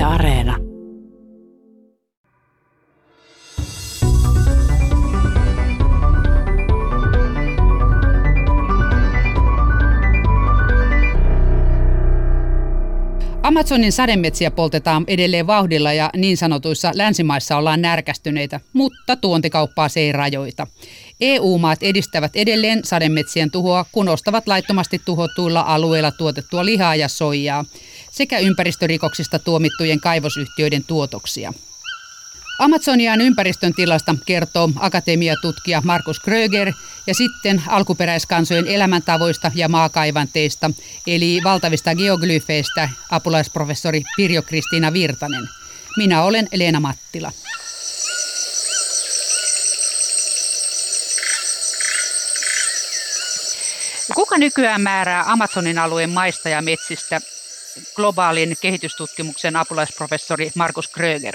Yle Areena. Amazonin sademetsiä poltetaan edelleen vauhdilla ja niin sanotuissa länsimaissa ollaan närkästyneitä, mutta tuontikauppaa se ei rajoita. EU-maat edistävät edelleen sademetsien tuhoa, kun ostavat laittomasti tuhottuilla alueilla tuotettua lihaa ja soijaa sekä ympäristörikoksista tuomittujen kaivosyhtiöiden tuotoksia. Amazonian ympäristön tilasta kertoo akatemiatutkija Markus Kröger ja sitten alkuperäiskansojen elämäntavoista ja maakaivanteista, eli valtavista geoglyfeistä apulaisprofessori Pirjo Kristiina Virtanen. Minä olen Leena Mattila. Kuka nykyään määrää Amazonin alueen maista ja metsistä globaalin kehitystutkimuksen apulaisprofessori Markus Kröger?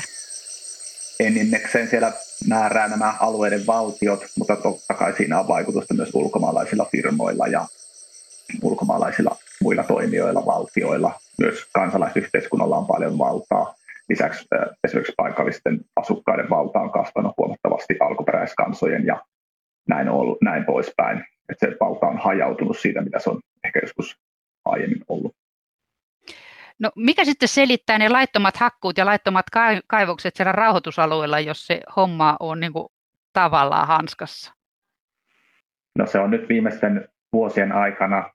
Enimmäkseen siellä määrää nämä alueiden valtiot, mutta totta kai siinä on vaikutusta myös ulkomaalaisilla firmoilla ja ulkomaalaisilla muilla toimijoilla, valtioilla. Myös kansalaisyhteiskunnalla on paljon valtaa. Lisäksi esimerkiksi paikallisten asukkaiden valta on kasvanut huomattavasti alkuperäiskansojen ja näin, ollut, näin poispäin. Että se valta on hajautunut siitä, mitä se on ehkä joskus aiemmin ollut. No mikä sitten selittää ne laittomat hakkuut ja laittomat kaivokset siellä rauhoitusalueella, jos se homma on niin kuin tavallaan hanskassa? No se on nyt viimeisten vuosien aikana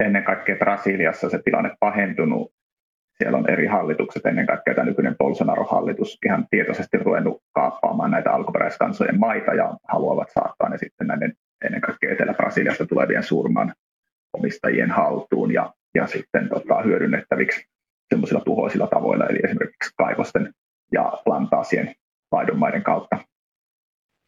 ennen kaikkea Brasiliassa se tilanne pahentunut. Siellä on eri hallitukset, ennen kaikkea tämä nykyinen Bolsonaro-hallitus, ihan tietoisesti ruvennut kaappaamaan näitä alkuperäiskansojen maita ja haluavat saattaa ne sitten näiden ennen kaikkea Etelä-Brasiliasta tulevien suurman omistajien haltuun ja ja sitten tota, hyödynnettäviksi semmoisilla tuhoisilla tavoilla, eli esimerkiksi kaivosten ja plantaasien laidunmaiden kautta.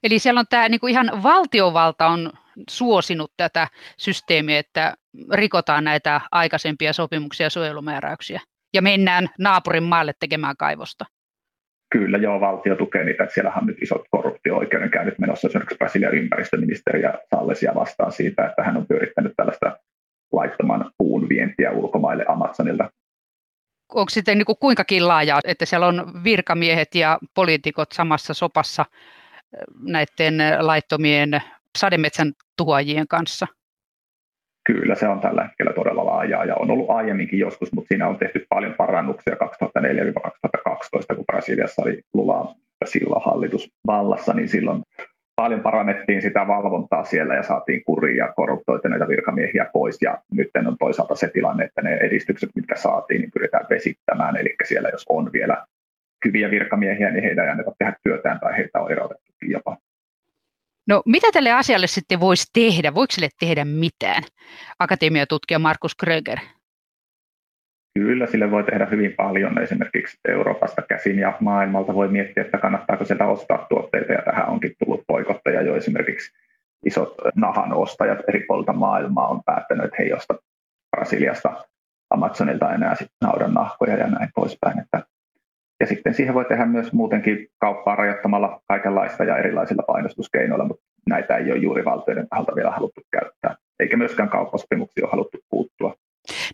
Eli siellä on tämä niin kuin ihan valtiovalta on suosinut tätä systeemiä, että rikotaan näitä aikaisempia sopimuksia ja suojelumääräyksiä ja mennään naapurin maalle tekemään kaivosta. Kyllä, joo, valtio tukee niitä. Että siellähän on nyt isot korruptio-oikeudenkäynnit menossa. Esimerkiksi Brasilian ympäristöministeri ja Sallesia vastaan siitä, että hän on pyörittänyt tällaista laittoman puun vientiä ulkomaille Amazonilta. Onko sitten niin kuin kuinkakin laajaa, että siellä on virkamiehet ja poliitikot samassa sopassa äh, näiden laittomien sademetsän tuhoajien kanssa? Kyllä, se on tällä hetkellä todella laajaa ja on ollut aiemminkin joskus, mutta siinä on tehty paljon parannuksia 2004-2012, kun Brasiliassa oli Lula silloin hallitus vallassa, niin silloin paljon sitä valvontaa siellä ja saatiin kuriin ja korruptoituneita virkamiehiä pois. Ja nyt on toisaalta se tilanne, että ne edistykset, mitkä saatiin, niin pyritään vesittämään. Eli siellä jos on vielä hyviä virkamiehiä, niin heitä ei anneta tehdä työtään tai heitä on erotettukin jopa. No mitä tälle asialle sitten voisi tehdä? Voiko sille tehdä mitään? Akatemiatutkija Markus Kröger. Kyllä, sille voi tehdä hyvin paljon esimerkiksi Euroopasta käsin ja maailmalta voi miettiä, että kannattaako sieltä ostaa tuotteita ja tähän onkin tullut poikotteja jo esimerkiksi isot nahan ostajat eri puolilta maailmaa on päättänyt, että he ei osta Brasiliasta Amazonilta enää sit naudan nahkoja ja näin poispäin. Että ja sitten siihen voi tehdä myös muutenkin kauppaa rajoittamalla kaikenlaista ja erilaisilla painostuskeinoilla, mutta näitä ei ole juuri valtioiden taholta vielä haluttu käyttää, eikä myöskään kauppasopimuksia ole haluttu puuttua.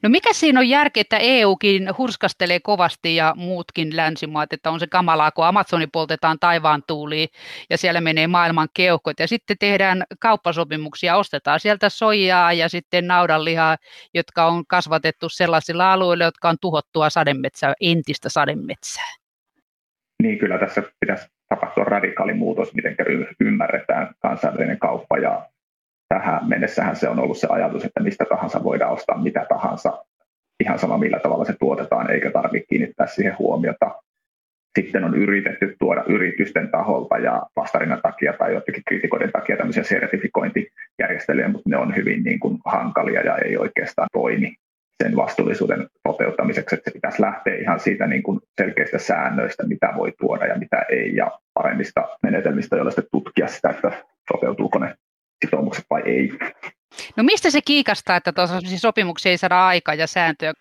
No mikä siinä on järki, että EUkin hurskastelee kovasti ja muutkin länsimaat, että on se kamalaa, kun Amazoni poltetaan taivaan tuuliin ja siellä menee maailman keuhkot ja sitten tehdään kauppasopimuksia, ostetaan sieltä soijaa ja sitten naudanlihaa, jotka on kasvatettu sellaisilla alueilla, jotka on tuhottua sademetsää, entistä sademetsää. Niin kyllä tässä pitäisi tapahtua radikaali muutos, miten ymmärretään kansainvälinen kauppa ja tähän mennessähän se on ollut se ajatus, että mistä tahansa voidaan ostaa mitä tahansa, ihan sama millä tavalla se tuotetaan, eikä tarvitse kiinnittää siihen huomiota. Sitten on yritetty tuoda yritysten taholta ja vastarinnan takia tai jotenkin kritikoiden takia tämmöisiä sertifikoointijärjestelyjä, mutta ne on hyvin niin kuin hankalia ja ei oikeastaan toimi sen vastuullisuuden toteuttamiseksi, että se pitäisi lähteä ihan siitä niin kuin selkeistä säännöistä, mitä voi tuoda ja mitä ei, ja paremmista menetelmistä, joilla sitten tutkia sitä, että toteutuuko ne sitoumukset vai ei. No mistä se kiikastaa, että tuossa sopimuksia ei saada aikaa ja sääntöjä?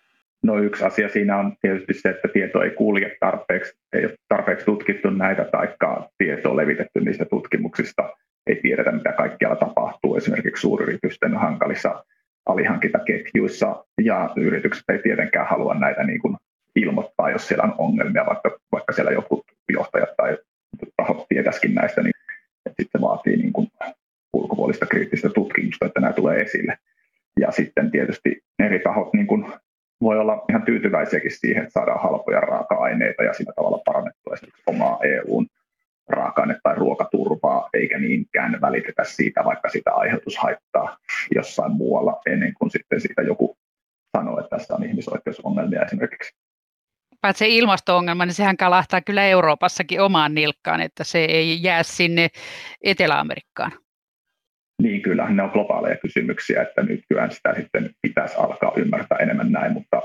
No yksi asia siinä on tietysti se, että tieto ei kulje tarpeeksi, ei ole tarpeeksi tutkittu näitä, taikka tieto on levitetty niistä tutkimuksista. Ei tiedetä, mitä kaikkialla tapahtuu esimerkiksi suuryritysten hankalissa alihankintaketjuissa, ja yritykset ei tietenkään halua näitä niin kuin ilmoittaa jos siellä on ongelmia, vaikka, vaikka siellä joku johtajat tai tahot tietäisikin näistä, niin sitten se vaatii niin kuin ulkopuolista kriittistä tutkimusta, että nämä tulee esille. Ja sitten tietysti eri tahot niin kuin voi olla ihan tyytyväisiäkin siihen, että saadaan halpoja raaka-aineita ja sillä tavalla parannettua esimerkiksi omaa EUn raaka-aine- tai ruokaturvaa, eikä niinkään välitetä siitä, vaikka sitä aiheutushaittaa jossain muualla, ennen kuin sitten siitä joku sanoo, että tässä on ihmisoikeusongelmia esimerkiksi. Paitsi ilmasto-ongelma, niin sehän kalahtaa kyllä Euroopassakin omaan nilkkaan, että se ei jää sinne Etelä-Amerikkaan. Niin kyllä, ne on globaaleja kysymyksiä, että nykyään sitä sitten pitäisi alkaa ymmärtää enemmän näin, mutta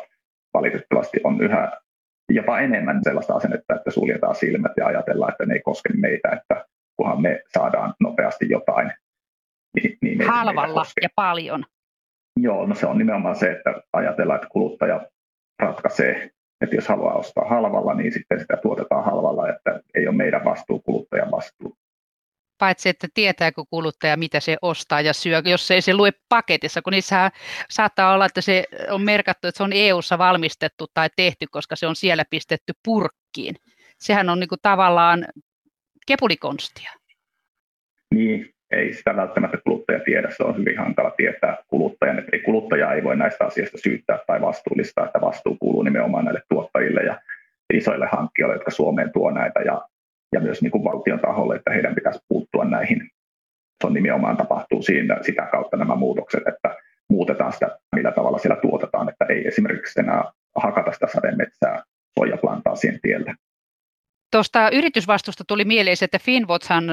valitettavasti on yhä jopa enemmän sellaista asennetta, että suljetaan silmät ja ajatellaan, että ne ei koske meitä, että kunhan me saadaan nopeasti jotain. Niin, niin Halvalla ja paljon. Joo, no se on nimenomaan se, että ajatellaan, että kuluttaja ratkaisee, että jos haluaa ostaa halvalla, niin sitten sitä tuotetaan halvalla, että ei ole meidän vastuu, kuluttajan vastuu paitsi että tietääkö kuluttaja, mitä se ostaa ja syö, jos ei se lue paketissa, kun niissä saattaa olla, että se on merkattu, että se on EU-ssa valmistettu tai tehty, koska se on siellä pistetty purkkiin. Sehän on niin kuin tavallaan kepulikonstia. Niin, ei sitä välttämättä kuluttaja tiedä. Se on hyvin hankala tietää kuluttajan. Ei kuluttaja ei voi näistä asioista syyttää tai vastuullistaa, että vastuu kuuluu nimenomaan näille tuottajille ja isoille hankkijoille, jotka Suomeen tuo näitä. Ja ja myös niin kuin valtion taholle, että heidän pitäisi puuttua näihin. Se on nimenomaan tapahtuu siinä, sitä kautta nämä muutokset, että muutetaan sitä, millä tavalla siellä tuotetaan, että ei esimerkiksi enää hakata sitä sademetsää soijaplantaasien tielle. Tuosta yritysvastuusta tuli mieleen, että Finwatchhan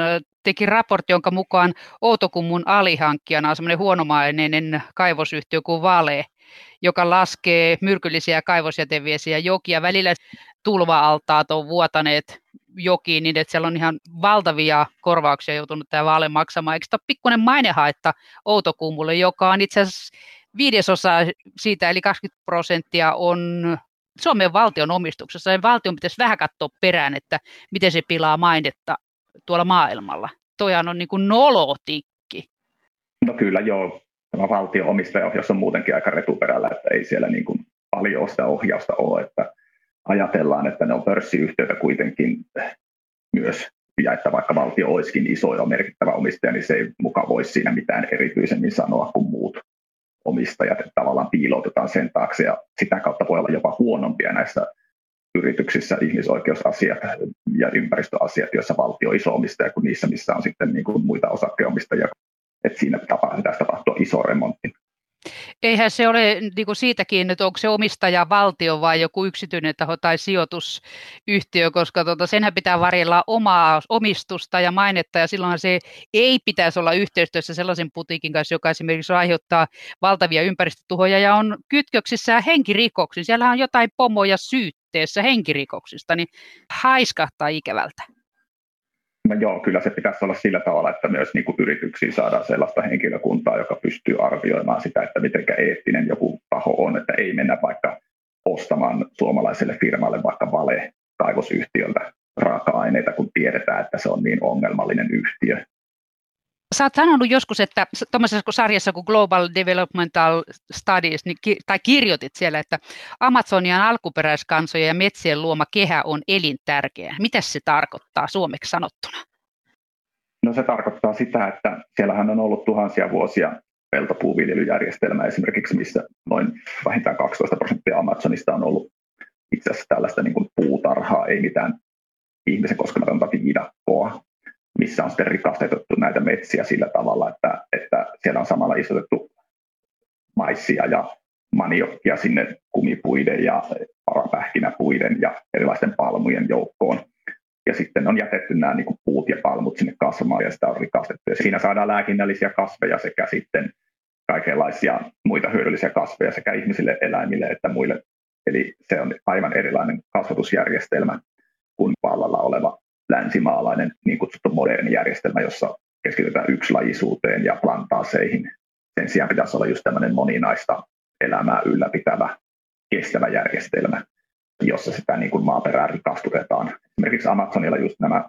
teki raportti, jonka mukaan Outokummun alihankkijana on semmoinen huonomaineinen kaivosyhtiö kuin Vale, joka laskee myrkyllisiä kaivosjäteviesiä jokia. Välillä tulva-altaat on vuotaneet jokiin, niin että siellä on ihan valtavia korvauksia joutunut tämä Vaale maksamaan. Eikö tämä ole pikkuinen mainehaitta Outokummulle, joka on itse asiassa viidesosa siitä, eli 20 prosenttia on Suomen valtion omistuksessa. Ja valtion pitäisi vähän katsoa perään, että miten se pilaa mainetta tuolla maailmalla. Toihan on niin kuin nolotikki. No kyllä joo. Tämä valtion omistajaohjaus on muutenkin aika retuperällä, että ei siellä niin kuin paljon sitä ohjausta ole, että ajatellaan, että ne on pörssiyhtiöitä kuitenkin myös, ja että vaikka valtio olisikin iso ja merkittävä omistaja, niin se ei mukaan voisi siinä mitään erityisemmin sanoa kuin muut omistajat, että tavallaan piilotetaan sen taakse, ja sitä kautta voi olla jopa huonompia näissä yrityksissä ihmisoikeusasiat ja ympäristöasiat, joissa valtio on iso omistaja kuin niissä, missä on sitten niin kuin muita osakkeenomistajia. Että siinä pitäisi tapahtua iso remontti. Eihän se ole niin kuin siitäkin, että onko se omistaja valtio vai joku yksityinen taho tai sijoitusyhtiö, koska tuota, senhän pitää varjella omaa omistusta ja mainetta, ja silloinhan se ei pitäisi olla yhteistyössä sellaisen putiikin kanssa, joka esimerkiksi aiheuttaa valtavia ympäristötuhoja ja on kytköksissä henkirikoksiin. Siellä on jotain pomoja syytteessä henkirikoksista, niin haiskahtaa ikävältä. No joo, kyllä se pitäisi olla sillä tavalla, että myös niin kuin yrityksiin saadaan sellaista henkilökuntaa, joka pystyy arvioimaan sitä, että miten eettinen joku taho on, että ei mennä vaikka ostamaan suomalaiselle firmalle vaikka vale kaivosyhtiöltä raaka-aineita, kun tiedetään, että se on niin ongelmallinen yhtiö. Sä oot sanonut joskus, että tuommoisessa sarjassa kuin Global Developmental Studies, niin, tai kirjoitit siellä, että Amazonian alkuperäiskansojen ja metsien luoma kehä on elintärkeä. Mitä se tarkoittaa suomeksi sanottuna? No se tarkoittaa sitä, että siellähän on ollut tuhansia vuosia peltopuuviljelyjärjestelmä esimerkiksi, missä noin vähintään 12 prosenttia Amazonista on ollut itse asiassa tällaista niin kuin puutarhaa, ei mitään ihmisen koskematonta viidakkoa, missä on sitten rikastettu näitä metsiä sillä tavalla, että, että siellä on samalla istutettu maissia ja maniokkia sinne kumipuiden ja parapähkinäpuiden ja erilaisten palmujen joukkoon. Ja sitten on jätetty nämä niin kuin puut ja palmut sinne kasvamaan ja sitä on rikastettu. Ja siinä saadaan lääkinnällisiä kasveja sekä sitten kaikenlaisia muita hyödyllisiä kasveja sekä ihmisille, eläimille että muille. Eli se on aivan erilainen kasvatusjärjestelmä kuin vallalla oleva länsimaalainen niin kutsuttu moderni järjestelmä, jossa keskitytään yksilajisuuteen ja plantaaseihin. Sen sijaan pitäisi olla just tämmöinen moninaista elämää ylläpitävä kestävä järjestelmä, jossa sitä niin kuin maaperää rikastutetaan. Esimerkiksi Amazonilla just nämä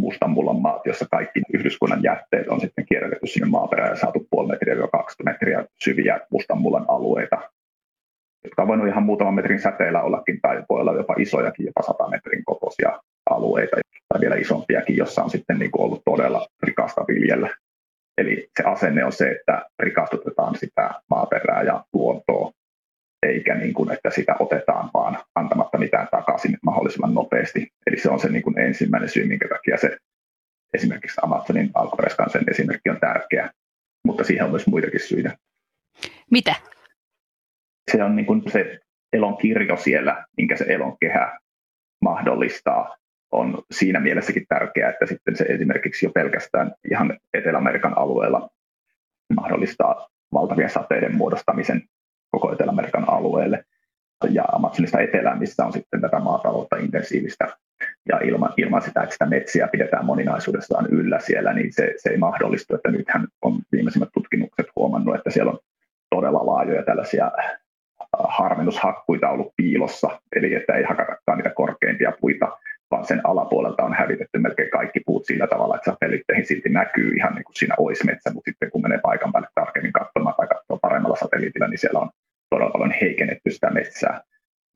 mustanmullan maat, jossa kaikki yhdyskunnan jätteet on sitten kierrätetty sinne maaperään ja saatu puoli metriä ja kaksi metriä syviä mustanmullan alueita, jotka on voinut ihan muutaman metrin säteellä ollakin tai voi olla jopa isojakin, jopa 100 metrin kokoisia alueita tai vielä isompiakin, jossa on sitten niin kuin ollut todella rikasta viljellä. Eli se asenne on se, että rikastutetaan sitä maaperää ja luontoa, eikä niin kuin, että sitä otetaan vaan antamatta mitään takaisin mahdollisimman nopeasti. Eli se on se niin kuin ensimmäinen syy, minkä takia se esimerkiksi Amazonin alkuperäiskansan esimerkki on tärkeä, mutta siihen on myös muitakin syitä. Mitä? Se on niin kuin se elon kirjo siellä, minkä se elon kehä mahdollistaa, on siinä mielessäkin tärkeää, että sitten se esimerkiksi jo pelkästään ihan Etelä-Amerikan alueella mahdollistaa valtavien sateiden muodostamisen koko Etelä-Amerikan alueelle. Ja Amazonista etelään, missä on sitten tätä maataloutta intensiivistä. Ja ilman, ilman sitä, että sitä metsiä pidetään moninaisuudessaan yllä siellä, niin se, se ei mahdollistu. Että nythän on viimeisimmät tutkimukset huomannut, että siellä on todella laajoja tällaisia äh, harvennushakkuita ollut piilossa, eli että ei hakatakaan niitä korkeimpia puita, vaan sen alapuolelta on hävitetty melkein kaikki puut sillä tavalla, että satelliitteihin silti näkyy ihan niin kuin siinä olisi metsä, mutta sitten kun menee paikan päälle tarkemmin katsomaan tai katsoo paremmalla satelliitilla, niin siellä on todella paljon heikennetty sitä metsää.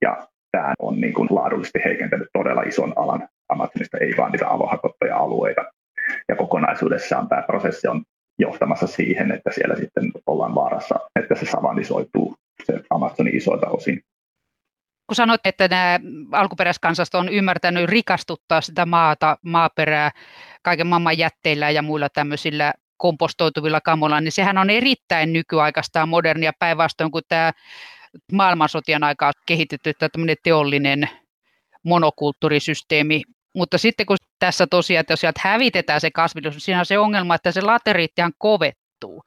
Ja tämä on niin kuin laadullisesti heikentänyt todella ison alan Amazonista, ei vaan niitä avohakottuja alueita. Ja kokonaisuudessaan tämä prosessi on johtamassa siihen, että siellä sitten ollaan vaarassa, että se savanisoituu se Amazonin isoilta osin. Kun sanoit, että nämä alkuperäiskansat on ymmärtänyt rikastuttaa sitä maata, maaperää kaiken maailman jätteillä ja muilla tämmöisillä kompostoituvilla kamoilla, niin sehän on erittäin nykyaikaista modernia päinvastoin kuin tämä maailmansotien aikaa kehitetty tämmöinen teollinen monokulttuurisysteemi. Mutta sitten kun tässä tosiaan, että jos sieltä hävitetään se kasvillisuus, siinä on se ongelma, että se lateriittihan kovettuu.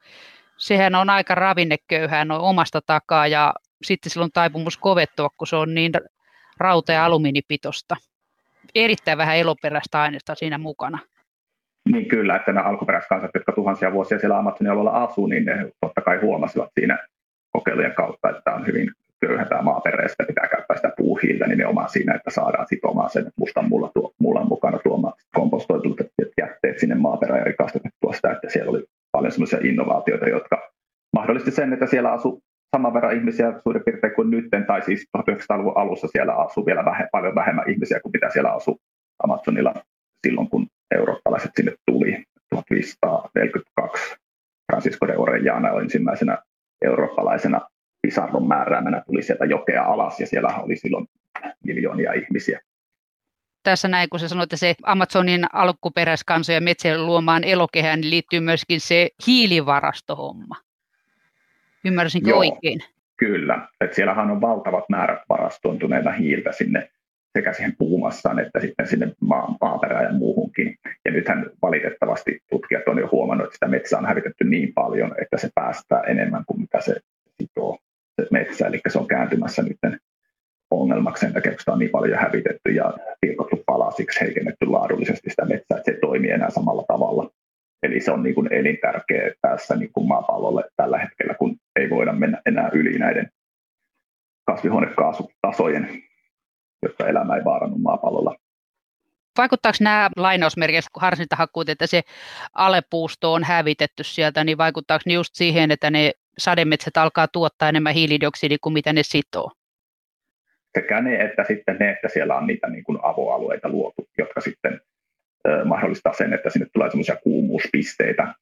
Sehän on aika ravinneköyhää noin omasta takaa ja sitten sillä on taipumus kovettua, kun se on niin rauta- ja alumiinipitosta. Erittäin vähän eloperäistä aineesta siinä mukana. Niin kyllä, että nämä alkuperäiskansat, jotka tuhansia vuosia siellä Amazonin alueella asuu, niin ne totta kai huomasivat siinä kokeilujen kautta, että on hyvin köyhä tämä maaperä, ja pitää käyttää sitä puuhiiltä nimenomaan siinä, että saadaan sitomaan sen mustan mulla, tuo, mullan mukana tuomaan kompostoitut jätteet sinne maaperään ja rikastettua sitä, että siellä oli paljon sellaisia innovaatioita, jotka mahdollisti sen, että siellä asuu saman verran ihmisiä suurin piirtein kuin nytten, tai siis 1900-luvun alussa siellä asuu vielä vähe, paljon vähemmän ihmisiä kuin mitä siellä asuu Amazonilla silloin, kun eurooppalaiset sinne tuli 1542. Francisco de Orellana ensimmäisenä eurooppalaisena pisarron määräämänä tuli sieltä jokea alas ja siellä oli silloin miljoonia ihmisiä. Tässä näin, kun sä sanoit, että se Amazonin alkuperäiskansoja metsien luomaan elokehään niin liittyy myöskin se hiilivarastohomma. Ymmärsinkö Joo, oikein? Kyllä, että siellähän on valtavat määrät varastointuneita hiiltä sinne sekä siihen puumassaan että sitten sinne maan, maaperään ja muuhunkin. Ja nythän valitettavasti tutkijat on jo huomannut, että sitä metsää on hävitetty niin paljon, että se päästää enemmän kuin mitä se sitoo se metsä. Eli se on kääntymässä nyt ongelmaksi sen takia, kun sitä on niin paljon hävitetty ja pilkottu palasiksi, heikennetty laadullisesti sitä metsää, että se ei toimi enää samalla tavalla. Eli se on niin kuin elintärkeä tässä niin kuin maapallolle tällä hetkellä, kun ei voida mennä enää yli näiden kasvihuonekaasutasojen jotta elämä ei vaarannu maapallolla. Vaikuttaako nämä lainausmerkeissä harsintahakkuut, että se alepuusto on hävitetty sieltä, niin vaikuttaako ne just siihen, että ne sademetsät alkaa tuottaa enemmän hiilidioksidia kuin mitä ne sitoo? Sekä ne, että sitten ne, että siellä on niitä niin kuin avoalueita luotu, jotka sitten mahdollistaa sen, että sinne tulee sellaisia kuumuuspisteitä,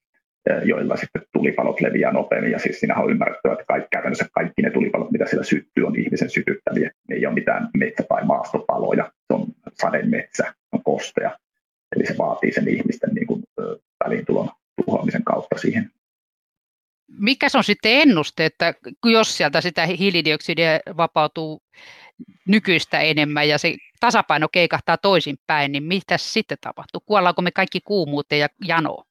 joilla sitten tulipalot leviää nopeammin. Ja siis siinä on ymmärrettävä, että kaikki, käytännössä kaikki ne tulipalot, mitä siellä syttyy, on ihmisen sytyttäviä. Ne ei ole mitään metsä- tai maastopaloja. Se on sademetsä, on kostea. Eli se vaatii sen ihmisten niin kuin, väliintulon tuhoamisen kautta siihen. Mikä on sitten ennuste, että jos sieltä sitä hiilidioksidia vapautuu nykyistä enemmän ja se tasapaino keikahtaa toisinpäin, niin mitä sitten tapahtuu? Kuollaanko me kaikki kuumuuteen ja janoon?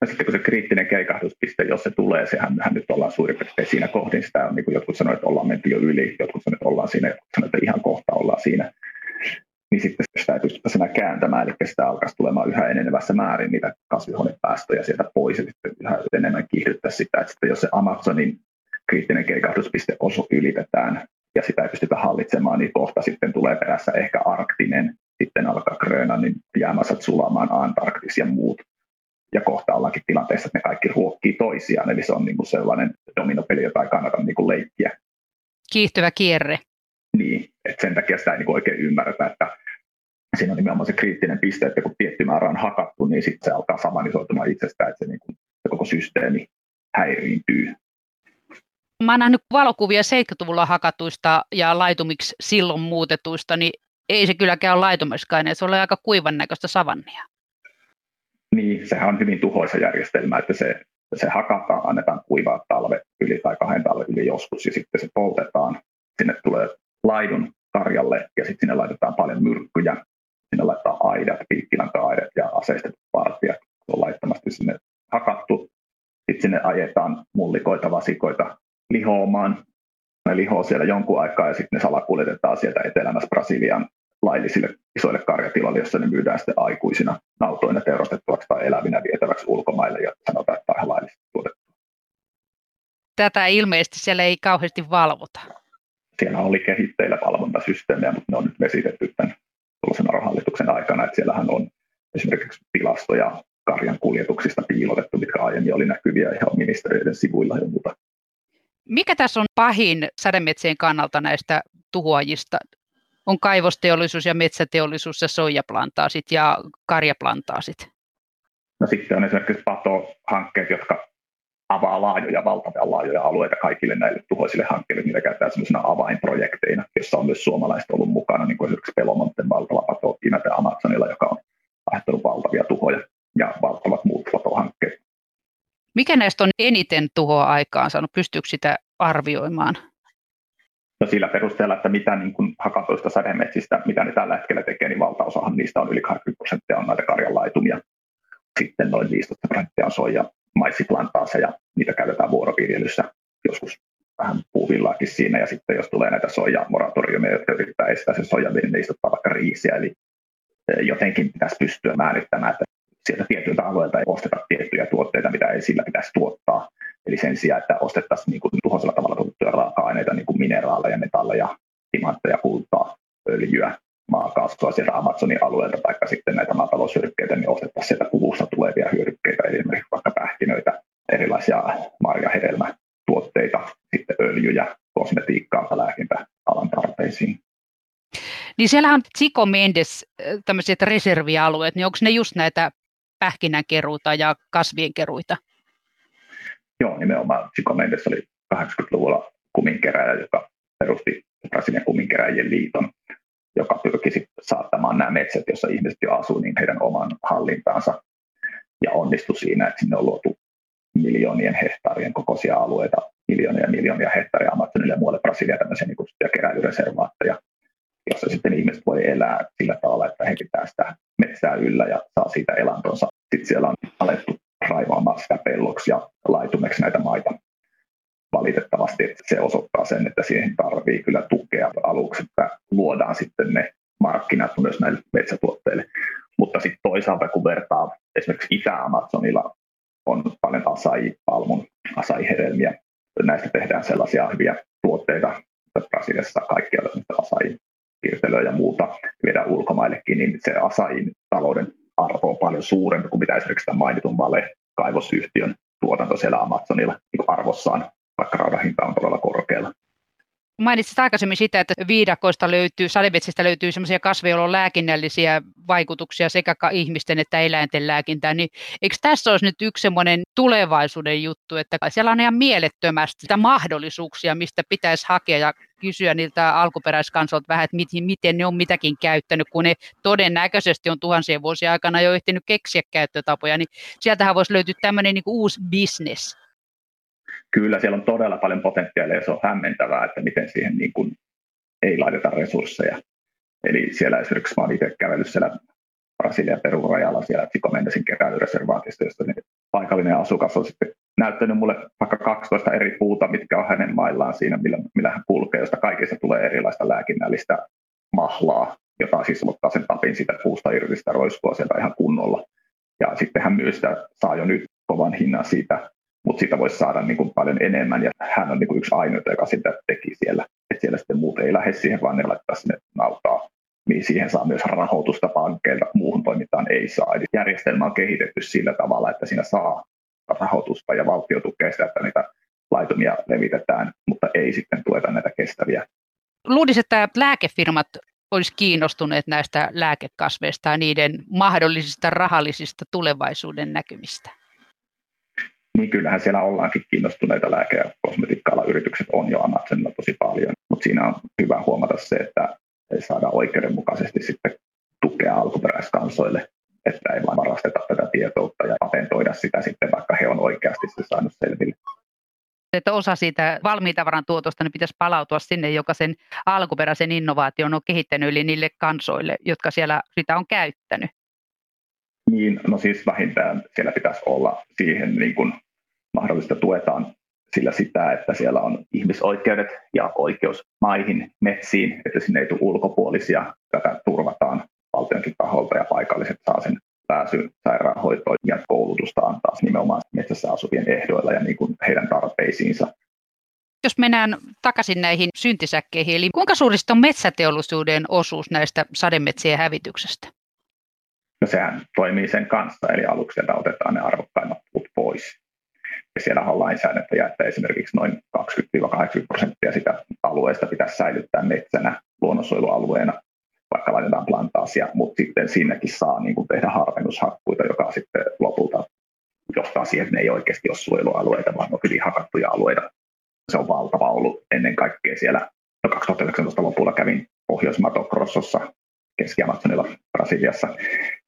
Ja sitten kun se kriittinen keikahduspiste, jos se tulee, sehän mehän nyt ollaan suurin piirtein siinä kohdin. Sitä on, niin kuin jotkut sanoivat, että ollaan menty jo yli, jotkut sanoivat, että ollaan siinä, jotkut sanoivat, että ihan kohta ollaan siinä. Niin sitten sitä ei pystytä enää kääntämään, eli sitä alkaisi tulemaan yhä enenevässä määrin niitä kasvihuonepäästöjä sieltä pois, ja sitten yhä enemmän kiihdyttää sitä, että sitten jos se Amazonin kriittinen keikahduspiste osu ylitetään, ja sitä ei pystytä hallitsemaan, niin kohta sitten tulee perässä ehkä arktinen, sitten alkaa Grönlannin jäämässä sulamaan Antarktis ja muut ja kohta ollaankin tilanteessa, että ne kaikki ruokkii toisiaan, eli se on niin kuin sellainen dominopeli, jota ei kannata niin kuin leikkiä. Kiihtyvä kierre. Niin, Et sen takia sitä ei niin oikein ymmärretä, että siinä on nimenomaan se kriittinen piste, että kun tietty määrä on hakattu, niin sitten se alkaa samanisoitumaan itsestään, että se, niin kuin, se koko systeemi häiriintyy. Mä oon nähnyt valokuvia 70-luvulla hakatuista ja laitumiksi silloin muutetuista, niin ei se kylläkään ole laitumiskaan, se ole aika kuivan näköistä savannia. Niin, sehän on hyvin tuhoisa järjestelmä, että se, se hakataan, annetaan kuivaa talve yli tai kahden talve yli joskus ja sitten se poltetaan. Sinne tulee laidun karjalle ja sitten sinne laitetaan paljon myrkkyjä. Sinne laittaa aidat, piikkilanka-aidat ja aseistetut partijat. Se on laittomasti sinne hakattu. Sitten sinne ajetaan mullikoita, vasikoita lihoamaan. Ne lihoo siellä jonkun aikaa ja sitten ne salakuljetetaan sieltä etelämässä Brasilian laillisille isoille karjatiloille, jossa ne myydään sitten aikuisina nautoina teurastettavaksi tai elävinä vietäväksi ulkomaille ja sanotaan, että on laillisesti tuotettu. Tätä ilmeisesti siellä ei kauheasti valvota. Siellä oli kehitteillä valvontasysteemejä, mutta ne on nyt vesitetty tämän tuollaisen hallituksen aikana, että siellähän on esimerkiksi tilastoja karjan kuljetuksista piilotettu, mitkä aiemmin oli näkyviä ihan ministeriöiden sivuilla ja muuta. Mikä tässä on pahin sademetsien kannalta näistä tuhoajista? On kaivosteollisuus ja metsäteollisuus ja soijaplantaasit ja karjaplantaasit. No sitten on esimerkiksi patohankkeet, jotka avaa laajoja, valtavia laajoja alueita kaikille näille tuhoisille hankkeille. Niitä käytetään sellaisena avainprojekteina, jossa on myös suomalaiset ollut mukana, niin kuin esimerkiksi Pelomonten valtava pato Imete Amazonilla, joka on aiheuttanut valtavia tuhoja ja valtavat muut patohankkeet. Mikä näistä on eniten tuhoa aikaan saanut? Pystyykö sitä arvioimaan? No sillä perusteella, että mitä niin kuin hakatoista sademetsistä, mitä ne tällä hetkellä tekee, niin valtaosahan niistä on yli 80 prosenttia on näitä karjanlaitumia. Sitten noin 15 prosenttia on soija maissiplantaasseja, niitä käytetään vuoroviljelyssä joskus vähän puuvillaakin siinä, ja sitten jos tulee näitä soijamoratoriumia, jotka yrittää estää sen soijan, niin niistä ottaa vaikka riisiä, eli e, jotenkin pitäisi pystyä määrittämään, että sieltä tietyiltä alueilta ei osteta tiettyjä tuotteita, mitä ei sillä pitäisi tuottaa. Eli sen sijaan, että ostettaisiin niin kuin tuhoisella tavalla tuotettuja raaka-aineita, niin kuin mineraaleja, metalleja, timantteja, kultaa, öljyä, maakaasua sieltä Amazonin alueelta, tai sitten näitä maataloushyödykkeitä, niin ostettaisiin sieltä puvusta tulevia hyödykkeitä, esimerkiksi vaikka pähkinöitä, erilaisia marjahedelmätuotteita, sitten öljyjä, kosmetiikkaa ja lääkintäalan tarpeisiin. Niin siellähän on Chico Mendes, tämmöiset reservialueet, niin onko ne just näitä pähkinänkeruuta ja kasvienkeruita? Joo, nimenomaan Chico Mendes oli 80-luvulla kuminkeräjä, joka perusti Brasilian kuminkeräjien liiton, joka pyrki saattamaan nämä metsät, joissa ihmiset jo asuu, niin heidän oman hallintaansa ja onnistui siinä, että sinne on luotu miljoonien hehtaarien kokoisia alueita, miljoonia ja miljoonia hehtaaria Amazonille ja muualle Brasilia tämmöisiä niin kutsuttuja keräilyreservaatteja, jossa sitten ihmiset voi elää sillä tavalla, että he pitää sitä metsää yllä ja saa siitä elantonsa. Sitten siellä on alettu raivaamaan sitä pelloksi ja laitumeksi näitä maita valitettavasti, että se osoittaa sen, että siihen tarvii kyllä tukea aluksi, että luodaan sitten ne markkinat myös näille metsätuotteille. Mutta sitten toisaalta, kun vertaa esimerkiksi Itä-Amazonilla on paljon asai-palmun, asai-hedelmiä. Näistä tehdään sellaisia hyviä tuotteita, että Brasiliassa kaikkia asai piirtelöä ja muuta viedään ulkomaillekin, niin se asain talouden arvo on paljon suurempi kuin mitä esimerkiksi tämän mainitun Vale kaivosyhtiön tuotanto siellä Amazonilla niin arvossaan vaikka raudan hinta on todella korkealla. Mainitsit aikaisemmin sitä, että viidakoista löytyy, sademetsistä löytyy sellaisia kasveja, joilla on lääkinnällisiä vaikutuksia sekä ihmisten että eläinten lääkintään, niin eikö tässä olisi nyt yksi semmoinen tulevaisuuden juttu, että siellä on ihan mielettömästi sitä mahdollisuuksia, mistä pitäisi hakea ja kysyä niiltä alkuperäiskansolta vähän, että miten, miten ne on mitäkin käyttänyt, kun ne todennäköisesti on tuhansien vuosien aikana jo ehtinyt keksiä käyttötapoja, niin sieltähän voisi löytyä tämmöinen niin uusi business kyllä siellä on todella paljon potentiaalia ja se on hämmentävää, että miten siihen niin kuin ei laiteta resursseja. Eli siellä esimerkiksi mä olen itse kävellyt siellä Brasilian perurajalla siellä Chico keräilyreservaatista, josta niin paikallinen asukas on sitten näyttänyt mulle vaikka 12 eri puuta, mitkä on hänen maillaan siinä, millä, millä hän kulkee, josta kaikista tulee erilaista lääkinnällistä mahlaa, jota siis ottaa sen tapin siitä puusta irti sitä roiskua sieltä ihan kunnolla. Ja sitten hän myös sitä saa jo nyt kovan hinnan siitä mutta sitä voisi saada niin kuin paljon enemmän, ja hän on niin kuin yksi ainoa, joka sitä teki siellä. että siellä sitten muut ei lähde siihen, vaan ne laittaa sinne nautaa, niin siihen saa myös rahoitusta pankkeilta, muuhun toimintaan ei saa. Eli järjestelmä on kehitetty sillä tavalla, että siinä saa rahoitusta ja valtio tukee sitä, että niitä laitumia levitetään, mutta ei sitten tueta näitä kestäviä Luulisin, että lääkefirmat olisi kiinnostuneet näistä lääkekasveista ja niiden mahdollisista rahallisista tulevaisuuden näkymistä? Niin kyllähän siellä ollaankin kiinnostuneita lääke- ja kosmetiikka yritykset on jo Amazonilla tosi paljon, mutta siinä on hyvä huomata se, että ei saada oikeudenmukaisesti sitten tukea alkuperäiskansoille, että ei vain varasteta tätä tietoutta ja patentoida sitä sitten, vaikka he on oikeasti se saanut selville että osa siitä valmiitavaran tuotosta niin pitäisi palautua sinne, joka sen alkuperäisen innovaation on kehittänyt, eli niille kansoille, jotka siellä sitä on käyttänyt. Niin, no siis vähintään siellä pitäisi olla siihen niin kuin mahdollista tuetaan sillä sitä, että siellä on ihmisoikeudet ja oikeus maihin, metsiin, että sinne ei tule ulkopuolisia. Tätä turvataan valtionkin taholta ja paikalliset saa sen pääsyn sairaanhoitoon ja koulutusta antaa nimenomaan metsässä asuvien ehdoilla ja niin kuin heidän tarpeisiinsa. Jos mennään takaisin näihin syntisäkkeihin, eli kuinka suurista on metsäteollisuuden osuus näistä sademetsien hävityksestä? No sehän toimii sen kanssa, eli aluksi sieltä otetaan ne arvokkaimmat puut pois. Ja siellä on lainsäädäntö, että esimerkiksi noin 20-80 prosenttia sitä alueesta pitäisi säilyttää metsänä luonnonsuojelualueena vaikka laitetaan plantaasia, mutta sitten sinnekin saa niin kuin tehdä harvennushakkuita, joka sitten lopulta johtaa siihen, että ne ei oikeasti ole suojelualueita, vaan on hyvin hakattuja alueita. Se on valtava ollut ennen kaikkea siellä. No 2019 lopulla kävin Pohjois-Matogrossossa Keski-Amazonilla Brasiliassa,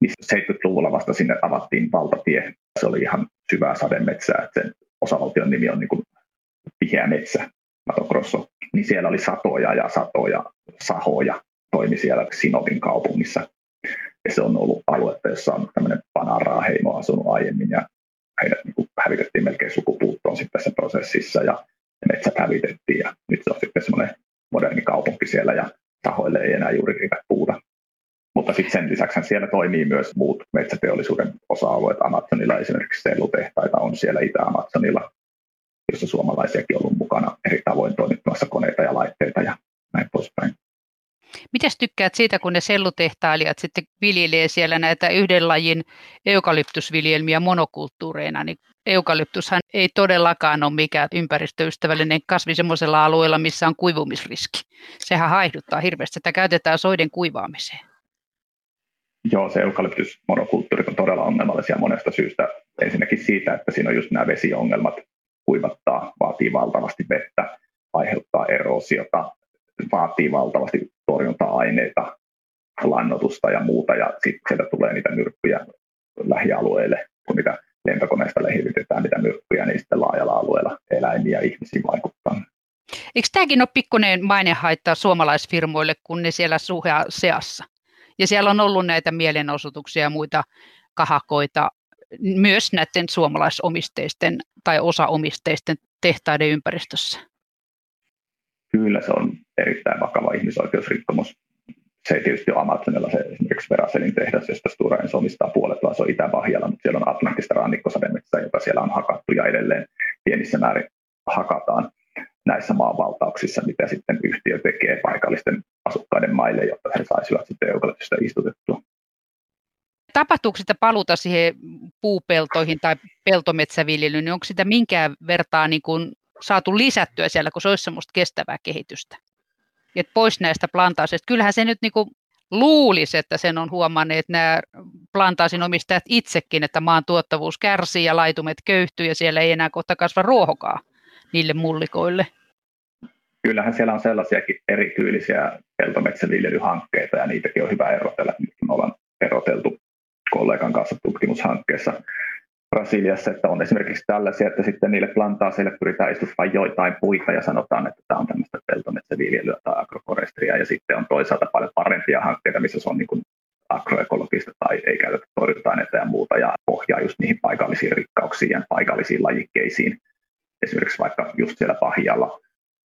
missä 70-luvulla vasta sinne avattiin valtatie. Se oli ihan syvää sademetsää, että sen osavaltion nimi on niin vihreä metsä, Matogrosso. Niin siellä oli satoja ja satoja sahoja, toimi siellä Sinovin kaupungissa. Ja se on ollut aluetta, jossa on tämmöinen Panaraa-heimo asunut aiemmin ja heidät niin hävitettiin melkein sukupuuttoon sitten tässä prosessissa ja metsät hävitettiin ja nyt se on sitten semmoinen moderni kaupunki siellä ja tahoille ei enää juuri riitä puuta. Mutta sitten sen lisäksi siellä toimii myös muut metsäteollisuuden osa-alueet. Amazonilla esimerkiksi sellutehtaita on siellä Itä-Amazonilla, jossa suomalaisiakin on ollut mukana eri tavoin toimittamassa koneita ja laitteita ja näin poispäin. Miten tykkäät siitä, kun ne sellutehtailijat sitten viljelee siellä näitä yhden lajin eukalyptusviljelmiä monokulttuureina, niin eukalyptushan ei todellakaan ole mikään ympäristöystävällinen kasvi sellaisella alueella, missä on kuivumisriski. Sehän haihduttaa hirveästi, että käytetään soiden kuivaamiseen. Joo, se eukalyptusmonokulttuurit on todella ongelmallisia monesta syystä. Ensinnäkin siitä, että siinä on just nämä vesiongelmat, kuivattaa, vaatii valtavasti vettä, aiheuttaa erosiota, vaatii valtavasti torjunta-aineita, lannotusta ja muuta, ja sitten sieltä tulee niitä myrkkyjä lähialueille, kun niitä lentokoneesta lehivitetään niitä myrkkyjä, niin sitten laajalla alueella eläimiä ja ihmisiä vaikuttaa. Eikö tämäkin ole pikkuinen mainehaitta suomalaisfirmoille, kun ne siellä suhea seassa? Ja siellä on ollut näitä mielenosoituksia ja muita kahakoita myös näiden suomalaisomisteisten tai osaomisteisten tehtaiden ympäristössä. Kyllä se on erittäin vakava ihmisoikeusrikkomus. Se ei tietysti ole Amazonilla se esimerkiksi Veraselin tehdas, josta Stura Enso omistaa puolet, vaan se on Itä-Bahjalla, mutta siellä on Atlantista rannikkosademetsää, jota siellä on hakattu ja edelleen pienissä määrin hakataan näissä maanvaltauksissa, mitä sitten yhtiö tekee paikallisten asukkaiden maille, jotta he saisivat sitten eukalyptista istutettua. Tapahtuuko sitä paluuta siihen puupeltoihin tai peltometsäviljelyyn, niin onko sitä minkään vertaa niin kuin saatu lisättyä siellä, kun se olisi semmoista kestävää kehitystä? Et pois näistä plantaaseista. Kyllähän se nyt niin kuin luulisi, että sen on huomanneet nämä plantaasin omistajat itsekin, että maan tuottavuus kärsii ja laitumet köyhtyy ja siellä ei enää kohta kasva ruohokaa niille mullikoille. Kyllähän siellä on sellaisiakin erityylisiä peltometsäviljelyhankkeita ja niitäkin on hyvä erotella. Nyt me ollaan eroteltu kollegan kanssa tutkimushankkeessa Brasiliassa, että on esimerkiksi tällaisia, että sitten niille plantaaseille pyritään istuttamaan joitain puita ja sanotaan, että tämä on tämmöistä peltometsäviljelyä tai agroforestria ja sitten on toisaalta paljon parempia hankkeita, missä se on niin kuin agroekologista tai ei käytetä torjunta-aineita ja muuta ja pohjaa just niihin paikallisiin rikkauksiin ja paikallisiin lajikkeisiin. Esimerkiksi vaikka just siellä Pahjalla